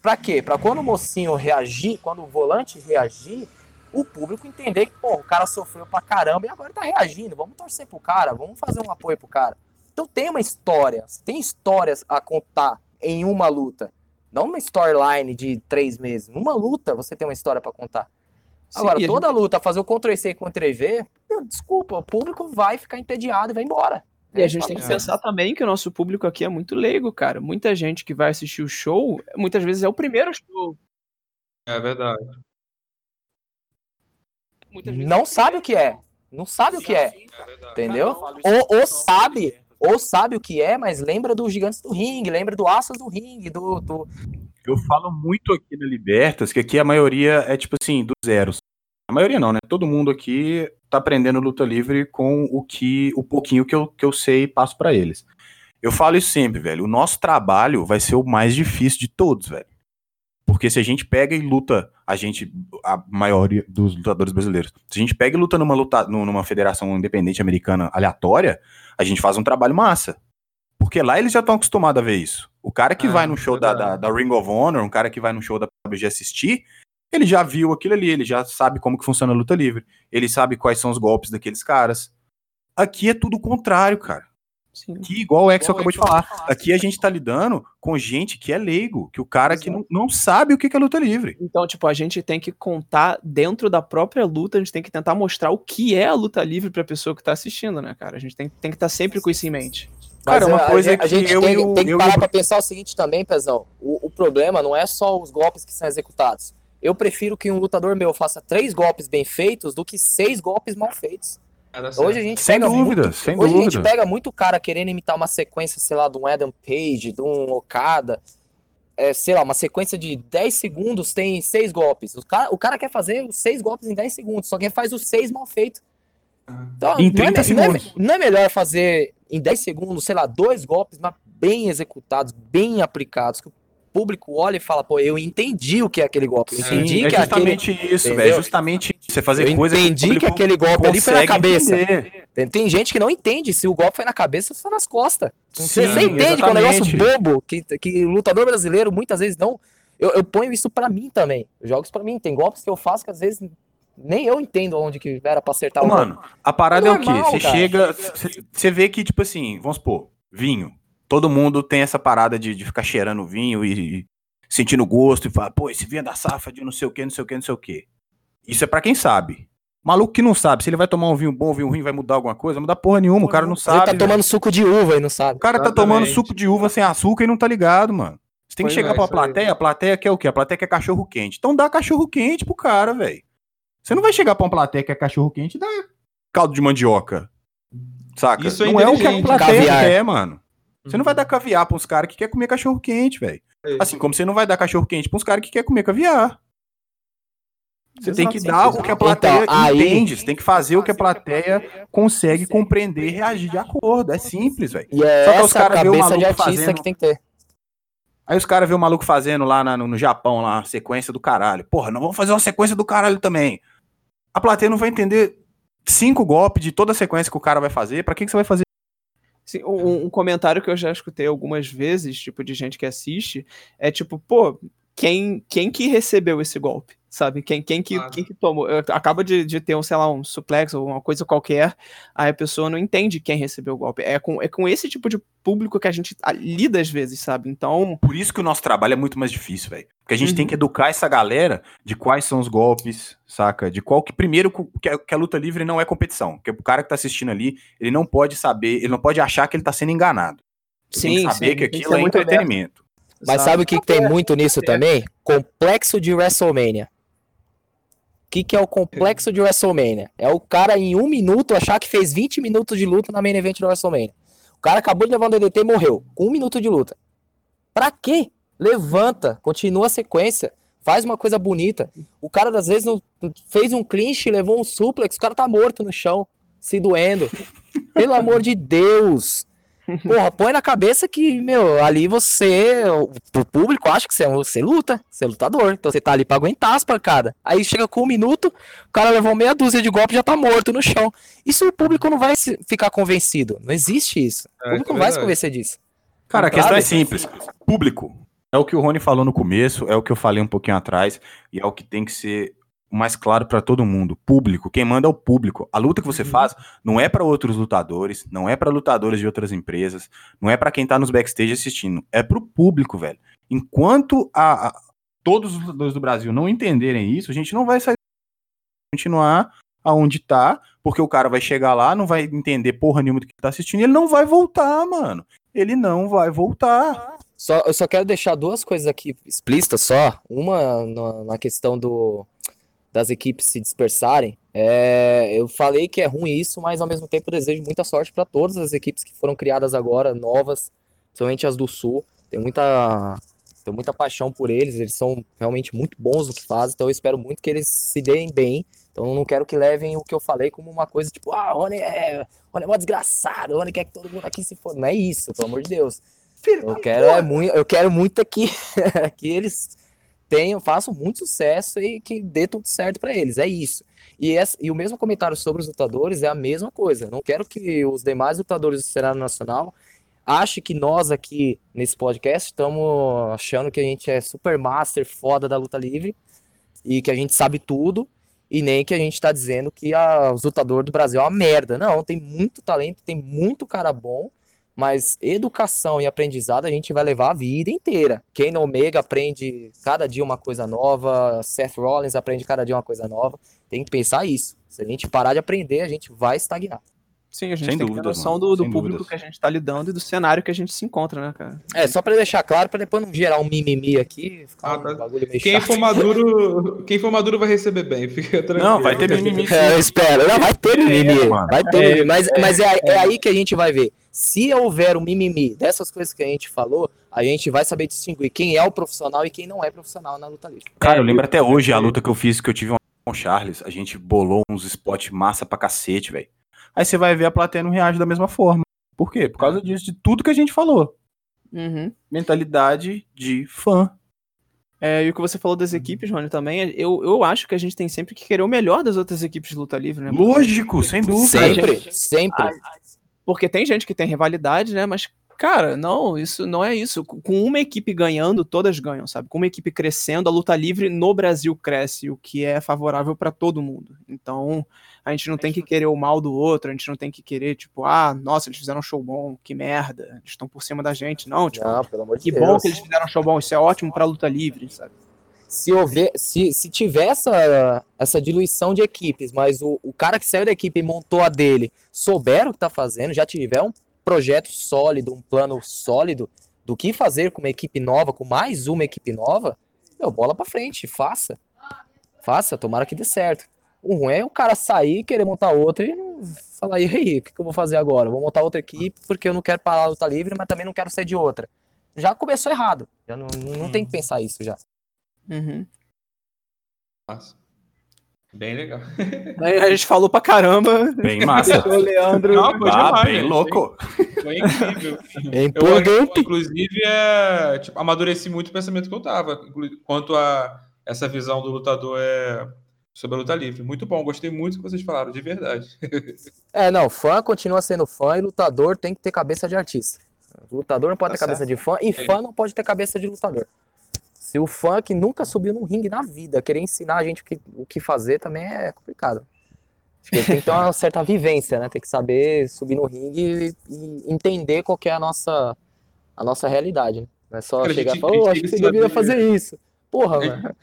Pra quê? Pra quando o mocinho reagir, quando o volante reagir, o público entender que, pô, o cara sofreu pra caramba e agora tá reagindo. Vamos torcer pro cara, vamos fazer um apoio pro cara. Então tem uma história, tem histórias a contar em uma luta. Não uma storyline de três meses. Numa luta você tem uma história pra contar. Sim, Agora, a toda luta, fazer o Ctrl-C e Ctrl-V, desculpa, o público vai ficar entediado e vai embora. E a gente tem que É. pensar também que o nosso público aqui é muito leigo, cara. Muita gente que vai assistir o show, muitas vezes é o primeiro show. É verdade. Muitas vezes Não sabe o que é. Não sabe o que é, É entendeu? Ou, ou sabe, ou sabe o que é, mas lembra dos gigantes do ringue, lembra do Aças do ringue, do, do, Eu falo muito aqui na Libertas que aqui a maioria é tipo assim, do zero. A maioria não, né? Todo mundo aqui tá aprendendo luta livre com o que, o pouquinho que eu, que eu sei e passo pra eles. Eu falo isso sempre, velho. O nosso trabalho vai ser o mais difícil de todos, velho. Porque se a gente pega e luta, a gente, a maioria dos lutadores brasileiros, se a gente pega e luta numa, luta, numa federação independente americana aleatória, a gente faz um trabalho massa. Porque lá eles já estão acostumados a ver isso. O cara que Ah, vai no show da, da, da Ring of Honor, um cara que vai no show da PWG assistir, ele já viu aquilo ali, ele já sabe como que funciona a luta livre, ele sabe quais são os golpes daqueles caras. Aqui é tudo o contrário, cara. Sim. Aqui, igual o Ex acabou de falar, aqui a gente tá lidando com gente que é leigo, que o cara que não, não sabe o que que é luta livre. Então, tipo, a gente tem que contar dentro da própria luta, a gente tem que tentar mostrar o que é a luta livre pra pessoa que tá assistindo, né, cara? A gente tem, tem que estar sempre com isso em mente. Cara, Mas uma a- coisa a, é que a gente eu tem, e o- tem que eu parar o- pra pensar o seguinte também, Pezão. O, o problema não é só os golpes que são executados. Eu prefiro que um lutador meu faça três golpes bem feitos do que seis golpes mal feitos. É. Hoje a gente Sem pega dúvida, muito, sem hoje a gente dúvida. pega muito cara querendo imitar uma sequência, sei lá, de um Adam Page, de um Okada. É, sei lá, uma sequência de 10 segundos tem seis golpes. O cara, o cara quer fazer os seis golpes em 10 segundos, só que ele faz os seis mal feitos. Então, Em não é 30 me- não é me- segundos. não é melhor fazer em 10 segundos, sei lá, dois golpes, mas bem executados, bem aplicados, que o público olha e fala, pô, eu entendi o que é aquele golpe. Eu Sim, entendi é que aquele. justamente isso, Entendeu? velho. Justamente isso. Você fazer Eu coisa entendi que público aquele golpe ali foi na cabeça. entender. Tem, gente que não entende se o golpe foi na cabeça ou foi nas costas. Você, Sim, você entende que é um negócio bobo, que, que o lutador brasileiro muitas vezes não. Eu, eu ponho isso pra mim também. Eu jogo isso pra mim. Tem golpes que eu faço que às vezes nem eu entendo onde que era pra acertar o. Mano, a parada é o quê? Normal, Você cara. chega, você vê que, tipo assim, vamos supor, vinho. Todo mundo tem essa parada de, de ficar cheirando vinho e, e sentindo gosto e falar, pô, esse vinho é da safra de não sei o que, não sei o que, não sei o que. Isso é pra quem sabe. Maluco que não sabe, se ele vai tomar um vinho bom, um vinho ruim, vai mudar alguma coisa, vai mudar porra nenhuma, o cara não Ele sabe. tá velho. tomando suco de uva e não sabe. O cara tá Exatamente. tomando suco de uva sem açúcar e não tá ligado, mano. Você tem que Pois chegar é, pra isso aí. plateia, a plateia quer o quê? A plateia quer cachorro quente. Então dá cachorro quente pro cara, velho. Você não vai chegar pra uma plateia que é cachorro quente e dar caldo de mandioca. Saca? Isso é não é o que a plateia Caviar. quer, mano. Você não vai dar caviar pra uns caras que quer comer cachorro quente, velho. É. Assim como você não vai dar cachorro quente pra uns caras que quer comer caviar. Você tem que dar o que a plateia Então, aí- entende. Você tem que fazer o que a plateia consegue compreender e reagir de acordo. É simples, velho. E é Só que os essa a cara vê o cabeça de maluco artista fazendo- que tem que ter. Aí os caras vê o maluco fazendo lá na- no, no Japão, lá, sequência do caralho. Porra, não vamos fazer uma sequência do caralho também. A plateia não vai entender cinco golpes de toda a sequência que o cara vai fazer. Pra que, que você vai fazer? Sim, um, um comentário que eu já escutei algumas vezes, tipo, de gente que assiste, é tipo, pô, quem, quem que recebeu esse golpe? Sabe? Quem, quem, que, Claro. quem que tomou? Acaba de, de ter um, sei lá, um suplex ou uma coisa qualquer, aí a pessoa não entende quem recebeu o golpe. É com, é com esse tipo de público que a gente ah, lida às vezes, sabe? Então, Por isso que o nosso trabalho é muito mais difícil, velho. Porque a gente Uhum. tem que educar essa galera de quais são os golpes, saca? De qual que. Primeiro, que a, que a luta livre não é competição. Porque o cara que tá assistindo ali, ele não pode saber, ele não pode achar que ele tá sendo enganado. Ele tem que saber que tem que aquilo é muito aberto, entretenimento. Mas sabe o que, que tem muito nisso também? Complexo de WrestleMania. O que, que é o complexo de WrestleMania? É o cara em um minuto achar que fez 20 minutos de luta na main event do WrestleMania. O cara acabou de levar um DDT e morreu. Com um minuto de luta. Pra quê? Levanta, continua a sequência, faz uma coisa bonita. O cara, às vezes, não, fez um clinch, levou um suplex, o cara tá morto no chão, se doendo. Pelo amor de Deus! Porra, põe na cabeça que, meu, ali você, o público acha que você, é um- você luta, você é lutador, então você tá ali pra aguentar as pancadas. Aí chega com um minuto, o cara levou meia dúzia de golpes e já tá morto no chão. Isso o público não vai se- ficar convencido. Não existe isso. O É, público é não vai se convencer disso. Cara, a questão é simples. Público. É o que o Rony falou no começo, é o que eu falei um pouquinho atrás, e é o que tem que ser mais claro pra todo mundo. Público. Quem manda é o público. A luta que você faz não é pra outros lutadores, não é pra lutadores de outras empresas, não é pra quem tá nos backstage assistindo, é pro público, velho. Enquanto a, a- todos os lutadores do Brasil não entenderem isso, a gente não vai sair continuar aonde tá, porque o cara vai chegar lá, não vai entender porra nenhuma do que tá assistindo, e ele não vai voltar, mano. Ele não vai voltar. Só, eu só quero deixar duas coisas aqui explícitas só. Uma na, na questão do, das equipes se dispersarem. É, eu falei que é ruim isso, mas ao mesmo tempo desejo muita sorte para todas as equipes que foram criadas agora, novas, principalmente as do Sul. Tenho muita, tenho muita paixão por eles, eles são realmente muito bons no que fazem, então eu espero muito que eles se deem bem. Então não quero que levem o que eu falei como uma coisa tipo, ah, o Rony é, Rony é mó desgraçado, o Rony quer que todo mundo aqui se foda. Não é isso, pelo amor de Deus. Eu quero, é muito, eu quero muito aqui que eles tenham, façam muito sucesso e que dê tudo certo pra eles. É isso. E, essa- e o mesmo comentário sobre os lutadores é a mesma coisa. Não quero que os demais lutadores do cenário nacional achem que nós aqui nesse podcast estamos achando que a gente é super master, foda da luta livre e que a gente sabe tudo. E nem que a gente tá dizendo que a, os lutadores do Brasil é uma merda. Não, tem muito talento, tem muito cara bom. Mas educação e aprendizado a gente vai levar a vida inteira. Kane Omega aprende cada dia uma coisa nova, Seth Rollins aprende cada dia uma coisa nova. Tem que pensar isso. Se a gente parar de aprender, a gente vai estagnar. Sim, a gente Sem tem que ter dúvidas, noção mano, do, do público dúvidas. que a gente tá lidando e do cenário que a gente se encontra, né, cara? É, só pra deixar claro, pra depois não gerar um mimimi aqui, ficar Ah, um tá. bagulho meio Quem chato. for maduro, quem for maduro vai receber bem, fica tranquilo. Não, vai ter mimimi. É, eu espero. Não, vai ter mimimi. mano. vai ter É. Mas, mas é, é aí que a gente vai ver. Se houver um mimimi dessas coisas que a gente falou, a gente vai saber distinguir quem é o profissional e quem não é profissional na luta livre. Cara, eu lembro até hoje a luta que eu fiz, que eu tive uma com o Charles. A gente bolou uns spots massa pra cacete, velho. Aí você vai ver a plateia não reage da mesma forma. Por quê? Por causa disso, de tudo que a gente falou. Uhum. Mentalidade de fã. É, e o que você falou das equipes, Rony, também, eu, eu acho que a gente tem sempre que querer o melhor das outras equipes de luta livre, né? Lógico, sem dúvida. Sempre, sempre. Porque tem gente que tem rivalidade, né? Mas, cara, não, isso não é isso. Com uma equipe ganhando, todas ganham, sabe? Com uma equipe crescendo, a luta livre no Brasil cresce, o que é favorável pra todo mundo. Então, a gente não tem que querer o mal do outro, a gente não tem que querer, tipo, ah, nossa, eles fizeram um show bom, que merda, eles estão por cima da gente. Não, tipo, Não, pelo amor de que Deus. bom que eles fizeram um show bom, isso é ótimo pra luta livre, sabe? se houver, se, se tiver essa, essa diluição de equipes, mas o, o cara que saiu da equipe e montou a dele souber o que tá fazendo, já tiver um projeto sólido, um plano sólido do que fazer com uma equipe nova, com mais uma equipe nova, meu, bola pra frente, faça. Faça, tomara que dê certo. O ruim é o cara sair, querer montar outra e falar, e aí, o que, que eu vou fazer agora? Vou montar outra equipe porque eu não quero parar a luta livre, mas também não quero ser de outra. Já começou errado. Já não, não tem que pensar isso já. Uhum. Massa. Bem legal. Aí A gente falou pra caramba. Bem massa. O Leandro. Não, foi Ah, demais, bem gente. louco. Foi incrível. É Eu, empolgante. inclusive, é, tipo, amadureci muito o pensamento que eu tava, quanto a essa visão do lutador é sobre a luta livre. Muito bom, gostei muito do que vocês falaram, de verdade. É, não, fã continua sendo fã e lutador tem que ter cabeça de artista. Lutador não pode Tá ter cabeça certo. de fã e fã não pode ter cabeça de lutador. Se o fã que nunca subiu num ringue na vida querer ensinar a gente o que, o que fazer também é complicado. Tem que ter uma certa vivência, né? Tem que saber subir no ringue e, e entender qual é a nossa, a nossa realidade. Né? Não é só Cara, chegar e gente- falar, gente "Ô, tem acho que você deveria fazer isso. Porra, mano.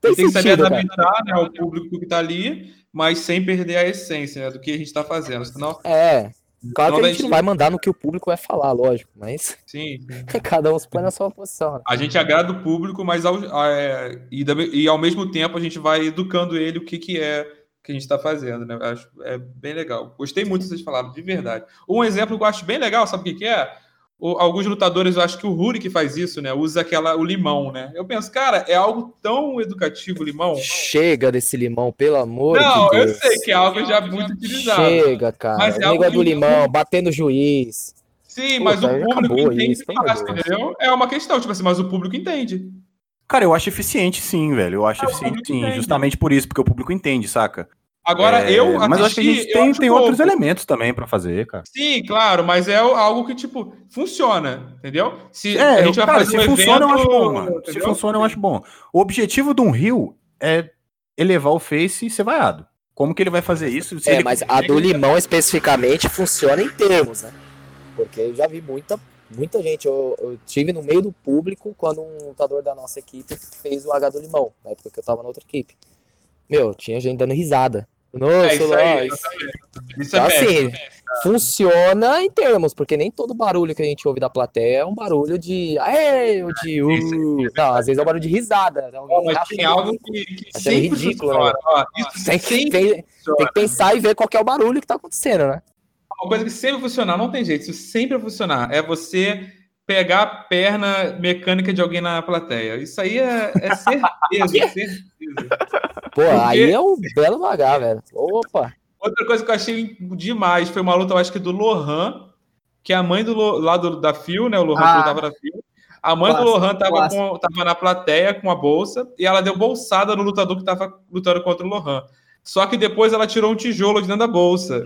Tem, tem que saber adaptar né, ao público que tá ali, mas sem perder a essência né, do que a gente tá fazendo. Senão, É, claro que a a gente vai mandar no que o público vai falar, lógico, mas sim, cada um se põe na sua posição. né? a gente agrada o público, mas ao, é, e, e ao mesmo tempo a gente vai educando ele o que, que é que a gente está fazendo, né? Acho é bem legal. Gostei muito que vocês falaram, de verdade. Um exemplo que eu acho bem legal, sabe o que, que é? O- alguns lutadores, eu acho que o Ruri que faz isso, né? Usa aquela, o limão, né? Eu penso, cara, é algo tão educativo o limão. Chega desse limão, pelo amor Não, de eu Deus. sei que é algo já muito utilizado. Chega, cara. Mas é negócio do limão, bater no juiz. Sim, mas Puta, o público entende isso, fácil, entendeu? É uma questão, tipo assim, mas o público entende. Cara, eu acho eficiente sim, velho. Eu acho Ah, o eficiente sim, entende. justamente por isso, porque o público entende, saca? Agora, É, eu Mas eu acho que a assisti, gente eu tem, tem outros elementos também pra fazer, cara. Sim, claro, mas é algo que, tipo, funciona, entendeu? Se É, a gente vai cara, fazer se um funciona, eu evento, acho bom, mano. Se funciona, eu acho bom. O objetivo de um rio é elevar o face e ser vaiado. Como que ele vai fazer isso? Se É, ele mas a do limão especificamente funciona em termos, né? Porque eu já vi muita, muita gente. Eu, eu tive no meio do público quando um lutador da nossa equipe fez o H do limão, na época que eu tava na outra equipe. Meu, tinha gente dando risada. Nossa, É isso lá, aí, isso- Isso é assim, funciona em termos, porque nem todo barulho que a gente ouve da plateia é um barulho de. Aê, ou de. Uh. Não, às vezes é um barulho de risada. né? Alguém Mas tem algo que, que sempre ridículo, funciona. né? Ó, isso Tem que, tem, funciona. tem que pensar e ver qual é o barulho que tá acontecendo, né? Uma coisa que sempre funciona, não tem jeito, isso sempre vai funcionar, é você pegar a perna mecânica de alguém na plateia. Isso aí é, é certeza, certeza. Pô, aí é um belo vagar, velho. Opa! Outra coisa que eu achei demais foi uma luta, eu acho que do Lohan, que a mãe do Lo- lá do, da Phil, né? O Lohan Ah. que lutava na Phil. A mãe do Lohan tava, com- tava na plateia com a bolsa e ela deu bolsada no lutador que tava lutando contra o Lohan. Só que depois ela tirou um tijolo de dentro da bolsa.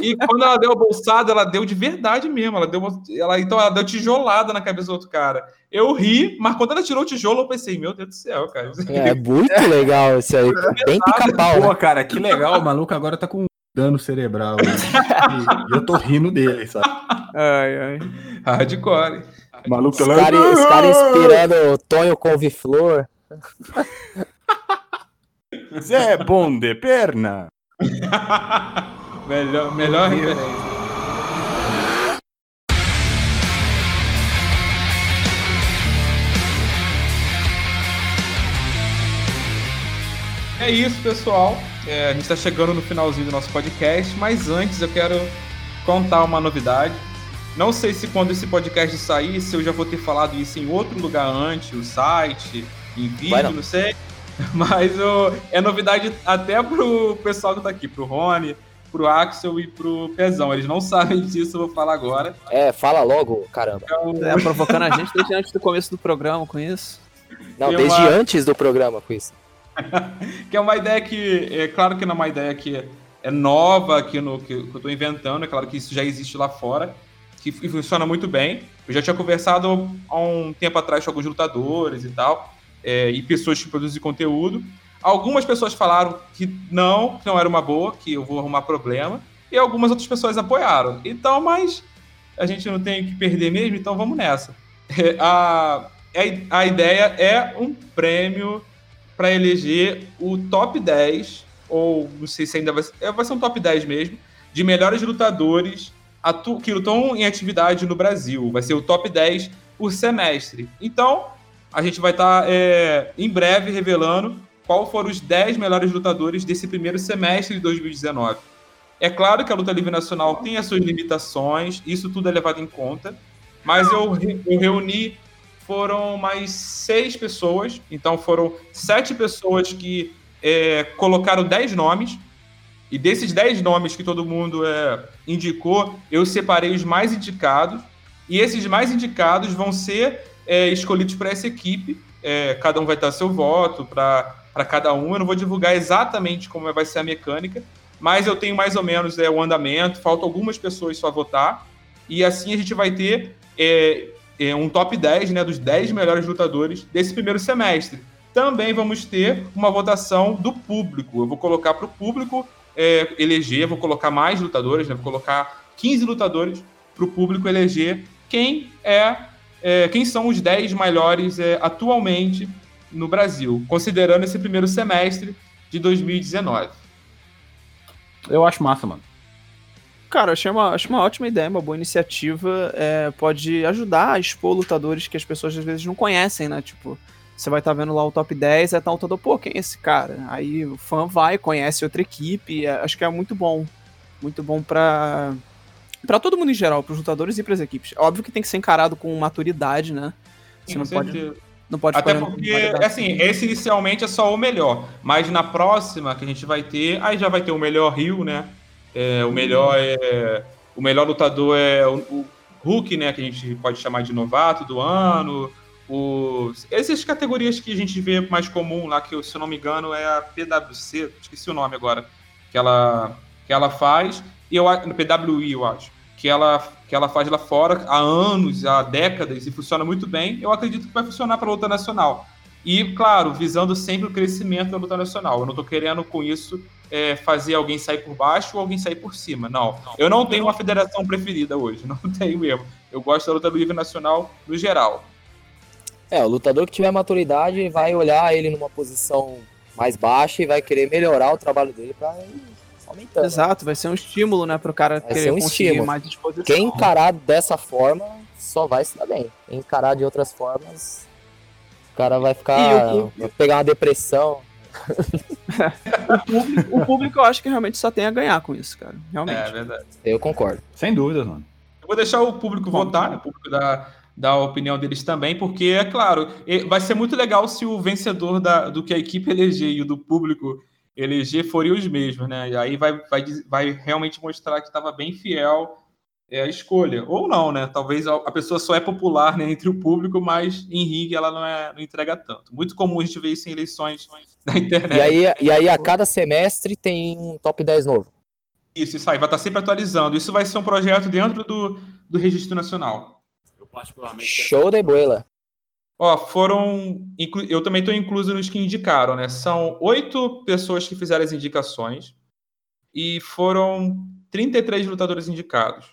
E quando ela deu a bolsada, ela deu de verdade mesmo. Ela deu, uma- ela, então ela deu tijolada na cabeça do outro cara. Eu ri, mas quando ela tirou o tijolo, eu pensei, meu Deus do céu, cara. É muito legal isso aí. Bem pica-pau, né? Pô, cara, que legal. O maluco agora tá com dano cerebral. né? E eu tô rindo dele, sabe? Ai, ai. Hardcore. O maluco tá Os caras os cara inspirando o Tonho Couve-Flor. Zé bom de perna. melhor melhor referência. É isso, pessoal. É, a gente está chegando no finalzinho do nosso podcast, mas antes eu quero contar uma novidade. Não sei se quando esse podcast sair, se eu já vou ter falado isso em outro lugar antes, o site, em vídeo, não. não sei. Mas é novidade até pro pessoal que tá aqui, pro Rony, pro Axel e pro Pezão. Eles não sabem disso, eu vou falar agora. É, fala logo, caramba. É, provocando a gente desde antes do começo do programa com isso. Não, Tem desde uma- antes do programa com isso. Que é uma ideia que, é claro que não é uma ideia que é nova aqui no que, que eu tô inventando, é claro que isso já existe lá fora, que funciona muito bem. Eu já tinha conversado há um tempo atrás com alguns lutadores e tal, é, e pessoas que produzem conteúdo. Algumas pessoas falaram que não, que não era uma boa, que eu vou arrumar problema, e algumas outras pessoas apoiaram. Então, mas a gente não tem o que perder mesmo, então vamos nessa. É, a, é- a ideia é um prêmio para eleger o top 10, ou não sei se ainda vai ser, é, vai ser um top 10 mesmo, de melhores lutadores que lutam em atividade no Brasil. Vai ser o top 10 por semestre. Então, a gente vai estar em breve revelando qual foram os 10 melhores lutadores desse primeiro semestre de 2019. É claro que a luta livre nacional tem as suas limitações, isso tudo é levado em conta, mas eu, eu reuni foram mais seis pessoas, então foram sete pessoas que é, colocaram 10 nomes. E desses 10 nomes que todo mundo é, indicou, eu separei os mais indicados. E esses mais indicados vão ser é, escolhidos para essa equipe. É, cada um vai dar seu voto para cada um. Eu não vou divulgar exatamente como vai ser a mecânica, mas eu tenho mais ou menos é, o andamento. Faltam algumas pessoas só votar. E assim a gente vai ter é, é, um top 10 né, dos 10 melhores lutadores desse primeiro semestre. Também vamos ter uma votação do público. Eu vou colocar para o público é, eleger, vou colocar mais lutadores, né, vou colocar 15 lutadores para o público eleger quem é, é, quem são os 10 melhores é, atualmente no Brasil, considerando esse primeiro semestre de 2019. Eu acho massa, mano. Cara, achei uma, acho uma ótima ideia, uma boa iniciativa. É, pode ajudar a expor lutadores que as pessoas às vezes não conhecem, né? Tipo, você vai estar tá vendo lá o top 10, é tal lutador, pô, quem é esse cara? Aí o fã vai, conhece outra equipe, é, acho que é muito bom. Muito bom pra, pra todo mundo em geral, pros lutadores e pras equipes. Óbvio que tem que ser encarado com maturidade, né? Você Sim, não com pode, certeza. não pode Até porque, assim, esse inicialmente é só o melhor. Mas na próxima que a gente vai ter, aí já vai ter o melhor Rio, né? É, o melhor é. O melhor lutador é o, o Hulk, né? Que a gente pode chamar de novato do ano. O, essas categorias que a gente vê mais comum lá, que se eu não me engano é a PWC, esqueci o nome agora, que ela, que ela faz, eu, a- no PWI, eu acho, que ela, que ela faz lá fora há anos, há décadas, e funciona muito bem. Eu acredito que vai funcionar para a luta nacional. E, claro, visando sempre o crescimento da luta nacional. Eu não estou querendo com isso é, fazer alguém sair por baixo ou alguém sair por cima. Não. Eu não tenho uma federação preferida hoje. Não tenho mesmo. Eu gosto da luta livre nacional no geral. É, o lutador que tiver maturidade vai olhar ele numa posição mais baixa e vai querer melhorar o trabalho dele pra ir aumentando. Exato, vai ser um estímulo, né, pro cara Vai querer um conseguir estímulo. mais disposição. Quem encarar dessa forma só vai se dar bem. Quem encarar de outras formas, o cara vai ficar. E o- vai pegar uma depressão. O público eu acho que realmente só tem a ganhar com isso, cara. Realmente. É verdade. Eu concordo. Sem dúvidas, mano. Eu vou deixar o público votar, né, o público dar, dar a opinião deles também, porque, é claro, vai ser muito legal se o vencedor da, do que a equipe eleger e o do público eleger forem os mesmos, né? E aí vai, vai, vai realmente mostrar que estava bem fiel é, à escolha. Ou não, né? Talvez a, a pessoa só é popular né, entre o público, mas em ringue ela não, é, não entrega tanto. Muito comum a gente ver isso em eleições na internet. E aí, e aí, a cada semestre tem um top 10 novo. Isso, isso aí, vai estar sempre atualizando. Isso vai ser um projeto dentro do, do Registro Nacional. Eu particularmente. Show de bola. Ó, foram. Eu também estou incluso nos que indicaram, né? São oito pessoas que fizeram as indicações e foram 33 lutadores indicados.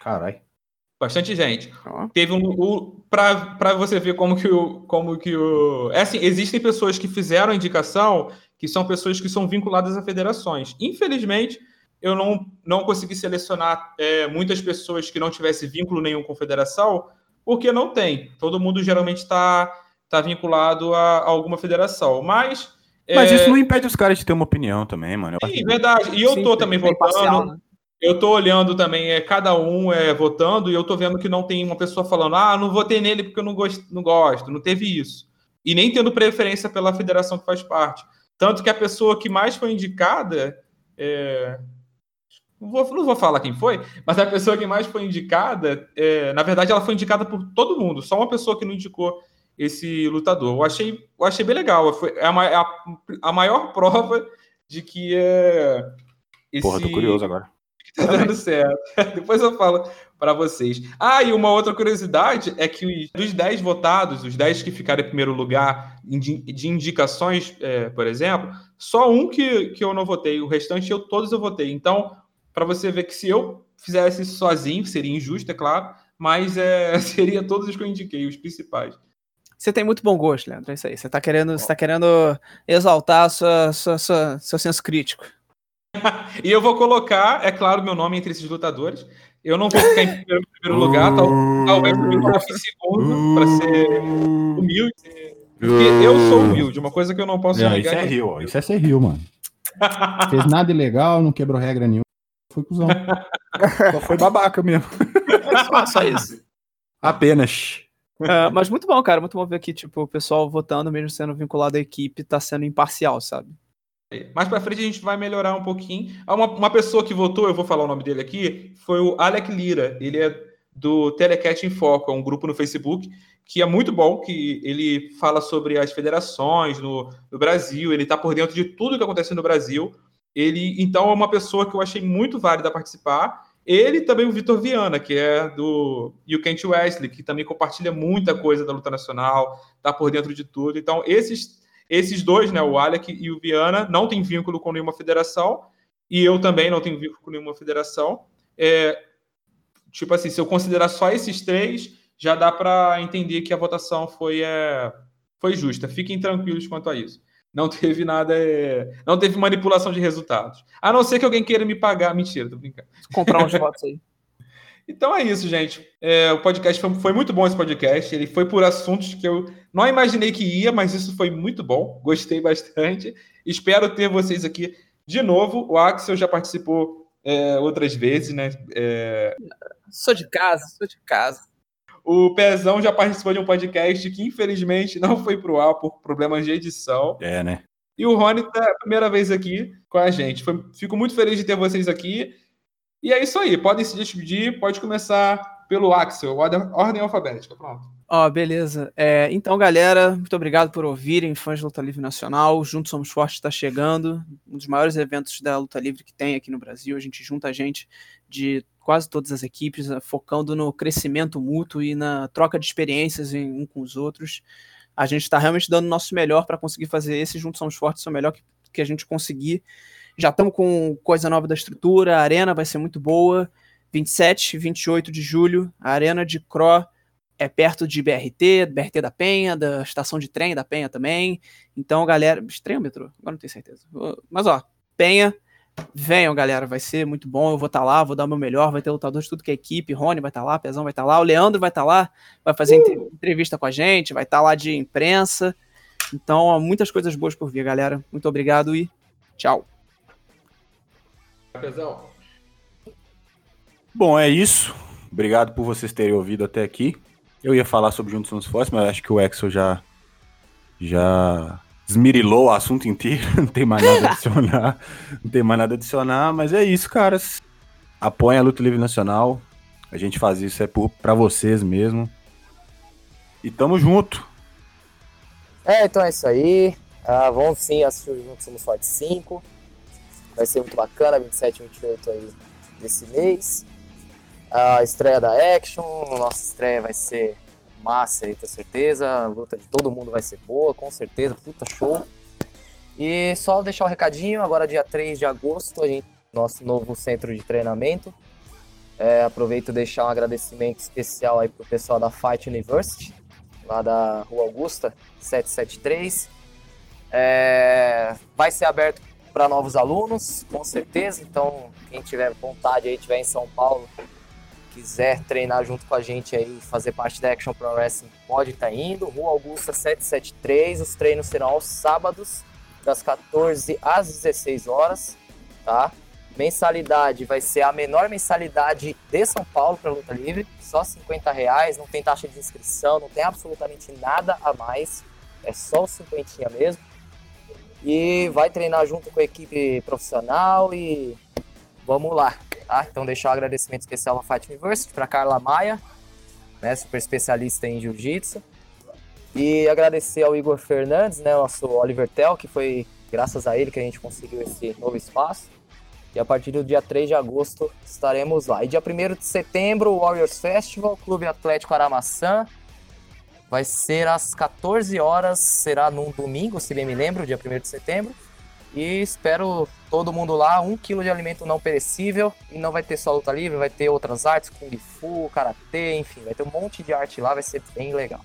Caralho. Bastante gente. Teve um. Pra, pra você ver como que o. Como que o. É assim, existem pessoas que fizeram a indicação que são pessoas que são vinculadas a federações. Infelizmente, eu não, não consegui selecionar é, muitas pessoas que não tivessem vínculo nenhum com federação, porque não tem. Todo mundo geralmente está tá vinculado a, a alguma federação. Mas. Mas é, isso não impede os caras de ter uma opinião também, mano. Eu Sim, verdade. E eu Sim, tô também votando. parcial, né? Eu tô olhando também, é, cada um é, votando, e eu tô vendo que não tem uma pessoa falando, ah, não votei nele porque eu não gosto, não gosto, não teve isso. E nem tendo preferência pela federação que faz parte. Tanto que a pessoa que mais foi indicada, é, não, vou, não vou falar quem foi, mas a pessoa que mais foi indicada, é, na verdade, ela foi indicada por todo mundo, só uma pessoa que não indicou esse lutador. Eu achei, eu achei bem legal. Foi é a, ma- a, a maior prova de que é. Esse, Porra, tô curioso agora. que tá dando certo. Depois eu falo para vocês. Ah, e uma outra curiosidade é que os- dos 10 votados, os 10 que ficaram em primeiro lugar de, de indicações, é, por exemplo, só um que, que eu não votei, o restante eu todos eu votei. Então, para você ver que se eu fizesse isso sozinho, seria injusto, é claro, mas é, seria todos os que eu indiquei, os principais. Você tem muito bom gosto, Leandro. É isso aí. Você tá querendo, você tá querendo exaltar sua, sua, sua- seu senso crítico. E eu vou colocar, é claro, meu nome entre esses lutadores. Eu não vou ficar em primeiro, primeiro lugar, tal, talvez eu me coloque em segundo, para ser humilde. Porque eu sou humilde, uma coisa que eu não posso É, isso negar. é rio. Isso é ser rio, mano. Fez nada ilegal, não quebrou regra nenhuma. Foi cuzão. Só foi babaca mesmo. Só, só isso. Apenas. Ah, mas muito bom, cara. Muito bom ver que, tipo, o pessoal votando, mesmo sendo vinculado à equipe, tá sendo imparcial, sabe? Mais pra frente a gente vai melhorar um pouquinho. Há Uma, uma pessoa que votou, eu vou falar o nome dele aqui, foi o Alec Lira. Ele é do Telecast em Foco, é um grupo no Facebook que é muito bom, que ele fala sobre as federações no, no Brasil, ele está por dentro de tudo que acontece no Brasil. Ele, então, é uma pessoa que eu achei muito válida participar. Ele também o Vitor Viana, que é do You Kent Wesley, que também compartilha muita coisa da luta nacional, está por dentro de tudo. Então, esses, esses dois, né, o Alec e o Viana, não têm vínculo com nenhuma federação, e eu também não tenho vínculo com nenhuma federação. É, tipo assim, se eu considerar só esses três, já dá para entender que a votação foi, é, foi justa. Fiquem tranquilos quanto a isso. Não teve nada, é, não teve manipulação de resultados. A não ser que alguém queira me pagar. Mentira, tô brincando. Comprar uns votos aí. Então é isso, gente. É, o podcast foi, foi, muito bom esse podcast. Ele foi por assuntos que eu não imaginei que ia, mas isso foi muito bom. Gostei bastante. Espero ter vocês aqui de novo. O Axel já participou é, outras vezes, né? É... Sou de casa, sou de casa. O Pezão já participou de um podcast que infelizmente não foi pro ar por problemas de edição. É, né? E o Rony tá a primeira vez aqui com a gente. Foi, fico muito feliz de ter vocês aqui. E é isso aí. Podem se despedir. Pode começar pelo Axel, ordem, ordem alfabética. Pronto. Ó, oh, beleza. É, então, galera, muito obrigado por ouvirem, fãs da Luta Livre Nacional. Juntos Somos Fortes está chegando, um dos maiores eventos da Luta Livre que tem aqui no Brasil. A gente junta gente de quase todas as equipes, eh, focando no crescimento mútuo e na troca de experiências em, um com os outros. A gente está realmente dando o nosso melhor para conseguir fazer esse Juntos Somos Fortes o melhor que, que a gente conseguir. Já estamos com coisa nova da estrutura, a arena vai ser muito boa. 27 e 28 de julho, a arena de Cro é perto de BRT, BRT da Penha, da estação de trem da Penha também. Então, galera. Trem ou metrô? Agora não tenho certeza. Mas, ó, Penha, venham, galera. Vai ser muito bom. Eu vou estar tá lá, vou dar o meu melhor. Vai ter lutador de tudo que é equipe. Rony vai estar tá lá, Pezão vai estar tá lá. O Leandro vai estar tá lá, vai fazer uh! entrevista com a gente, vai estar tá lá de imprensa. Então, ó, muitas coisas boas por vir, galera. Muito obrigado e tchau. Pezão. Bom, é isso. Obrigado por vocês terem ouvido até aqui. Eu ia falar sobre Juntos Somos Fortes, mas acho que o Exo já já esmirilou o assunto inteiro, não tem mais nada a adicionar. não tem mais nada a adicionar, mas é isso, caras. Apoiem a Luta Livre Nacional. A gente faz isso é por, pra vocês mesmo. E tamo junto. É, então é isso aí. Ah, vamos sim assistir o Juntos Somos Fortes 5. Vai ser muito bacana, 27 e 28 aí desse mês a estreia da Action, nossa estreia vai ser massa aí, tenho certeza. A luta de todo mundo vai ser boa, com certeza, puta show. E só deixar o um recadinho, agora dia 3 de agosto, a gente, nosso novo centro de treinamento. É, aproveito deixar um agradecimento especial aí pro pessoal da Fight University, lá da Rua Augusta, 773. É, vai ser aberto para novos alunos, com certeza. Então, quem tiver vontade aí, tiver em São Paulo, quiser treinar junto com a gente aí, fazer parte da Action Pro Wrestling, pode estar tá indo. Rua Augusta 773, os treinos serão aos sábados, das 14 às 16 horas, tá? Mensalidade vai ser a menor mensalidade de São Paulo para luta livre, só 50 reais, não tem taxa de inscrição, não tem absolutamente nada a mais, é só o 50 mesmo. E vai treinar junto com a equipe profissional e vamos lá. Tá? Então deixar um agradecimento especial ao Fight University, para Carla Maia, né, super especialista em jiu-jitsu. E agradecer ao Igor Fernandes, né, nosso Oliver Tel, que foi graças a ele que a gente conseguiu esse novo espaço. E a partir do dia 3 de agosto estaremos lá. E dia 1 de setembro, o Warriors Festival, Clube Atlético Aramaçã. Vai ser às 14 horas, será num domingo, se bem me lembro, dia 1 de setembro. E espero todo mundo lá, um quilo de alimento não perecível. E não vai ter só luta livre, vai ter outras artes, Kung Fu, Karatê, enfim, vai ter um monte de arte lá, vai ser bem legal.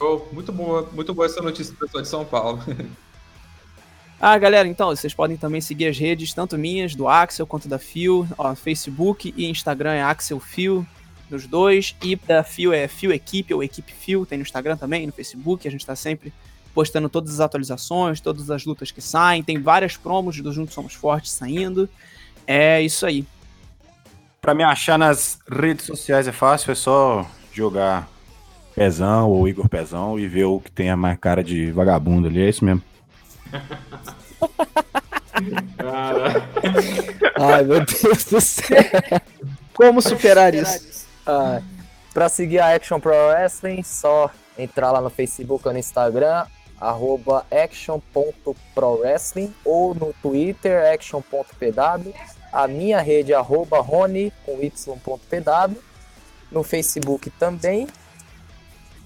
Oh, muito boa, muito boa essa notícia pessoal de São Paulo. Ah, galera, então, vocês podem também seguir as redes, tanto minhas, do Axel, quanto da Fio, ó, Facebook e Instagram é Axel Fio, dos dois, e da Fio é Fio Equipe, ou Equipe Fio, tem no Instagram também, no Facebook, a gente tá sempre postando todas as atualizações, todas as lutas que saem. Tem várias promos do Juntos Somos Fortes saindo. É isso aí. Para me achar nas redes sociais é fácil, é só jogar Pezão ou Igor Pezão e ver o que tem a mais cara de vagabundo ali. É isso mesmo. Ai, meu Deus do céu. Como superar isso? Ah, pra seguir a Action Pro Wrestling, só entrar lá no Facebook ou no Instagram, arroba action.prowrestling ou no Twitter, action.pw. A minha rede é arroba rony com y.pw. No Facebook também.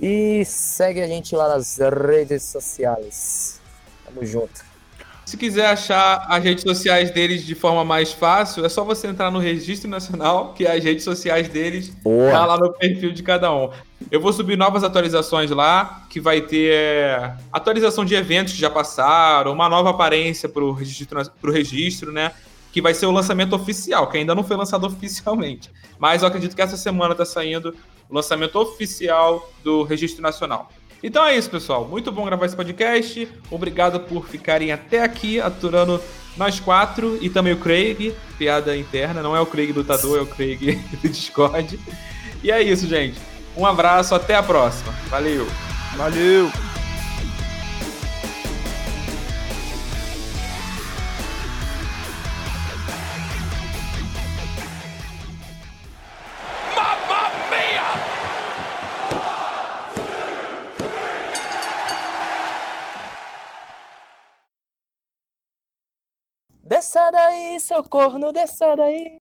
E segue a gente lá nas redes sociais. Tamo junto. Se quiser achar as redes sociais deles de forma mais fácil, é só você entrar no Registro Nacional, que as redes sociais deles Boa. tá lá no perfil de cada um. Eu vou subir novas atualizações lá, que vai ter é, atualização de eventos que já passaram, uma nova aparência pro registro, pro registro, né? Que vai ser o lançamento oficial, que ainda não foi lançado oficialmente. Mas eu acredito que essa semana tá saindo o lançamento oficial do Registro Nacional. Então é isso, pessoal. Muito bom gravar esse podcast. Obrigado por ficarem até aqui aturando nós quatro e também o Craig. Piada interna, não é o Craig lutador, é o Craig do Discord. E é isso, gente. Um abraço, até a próxima. Valeu. Valeu! Desça daí, seu corno, desça daí.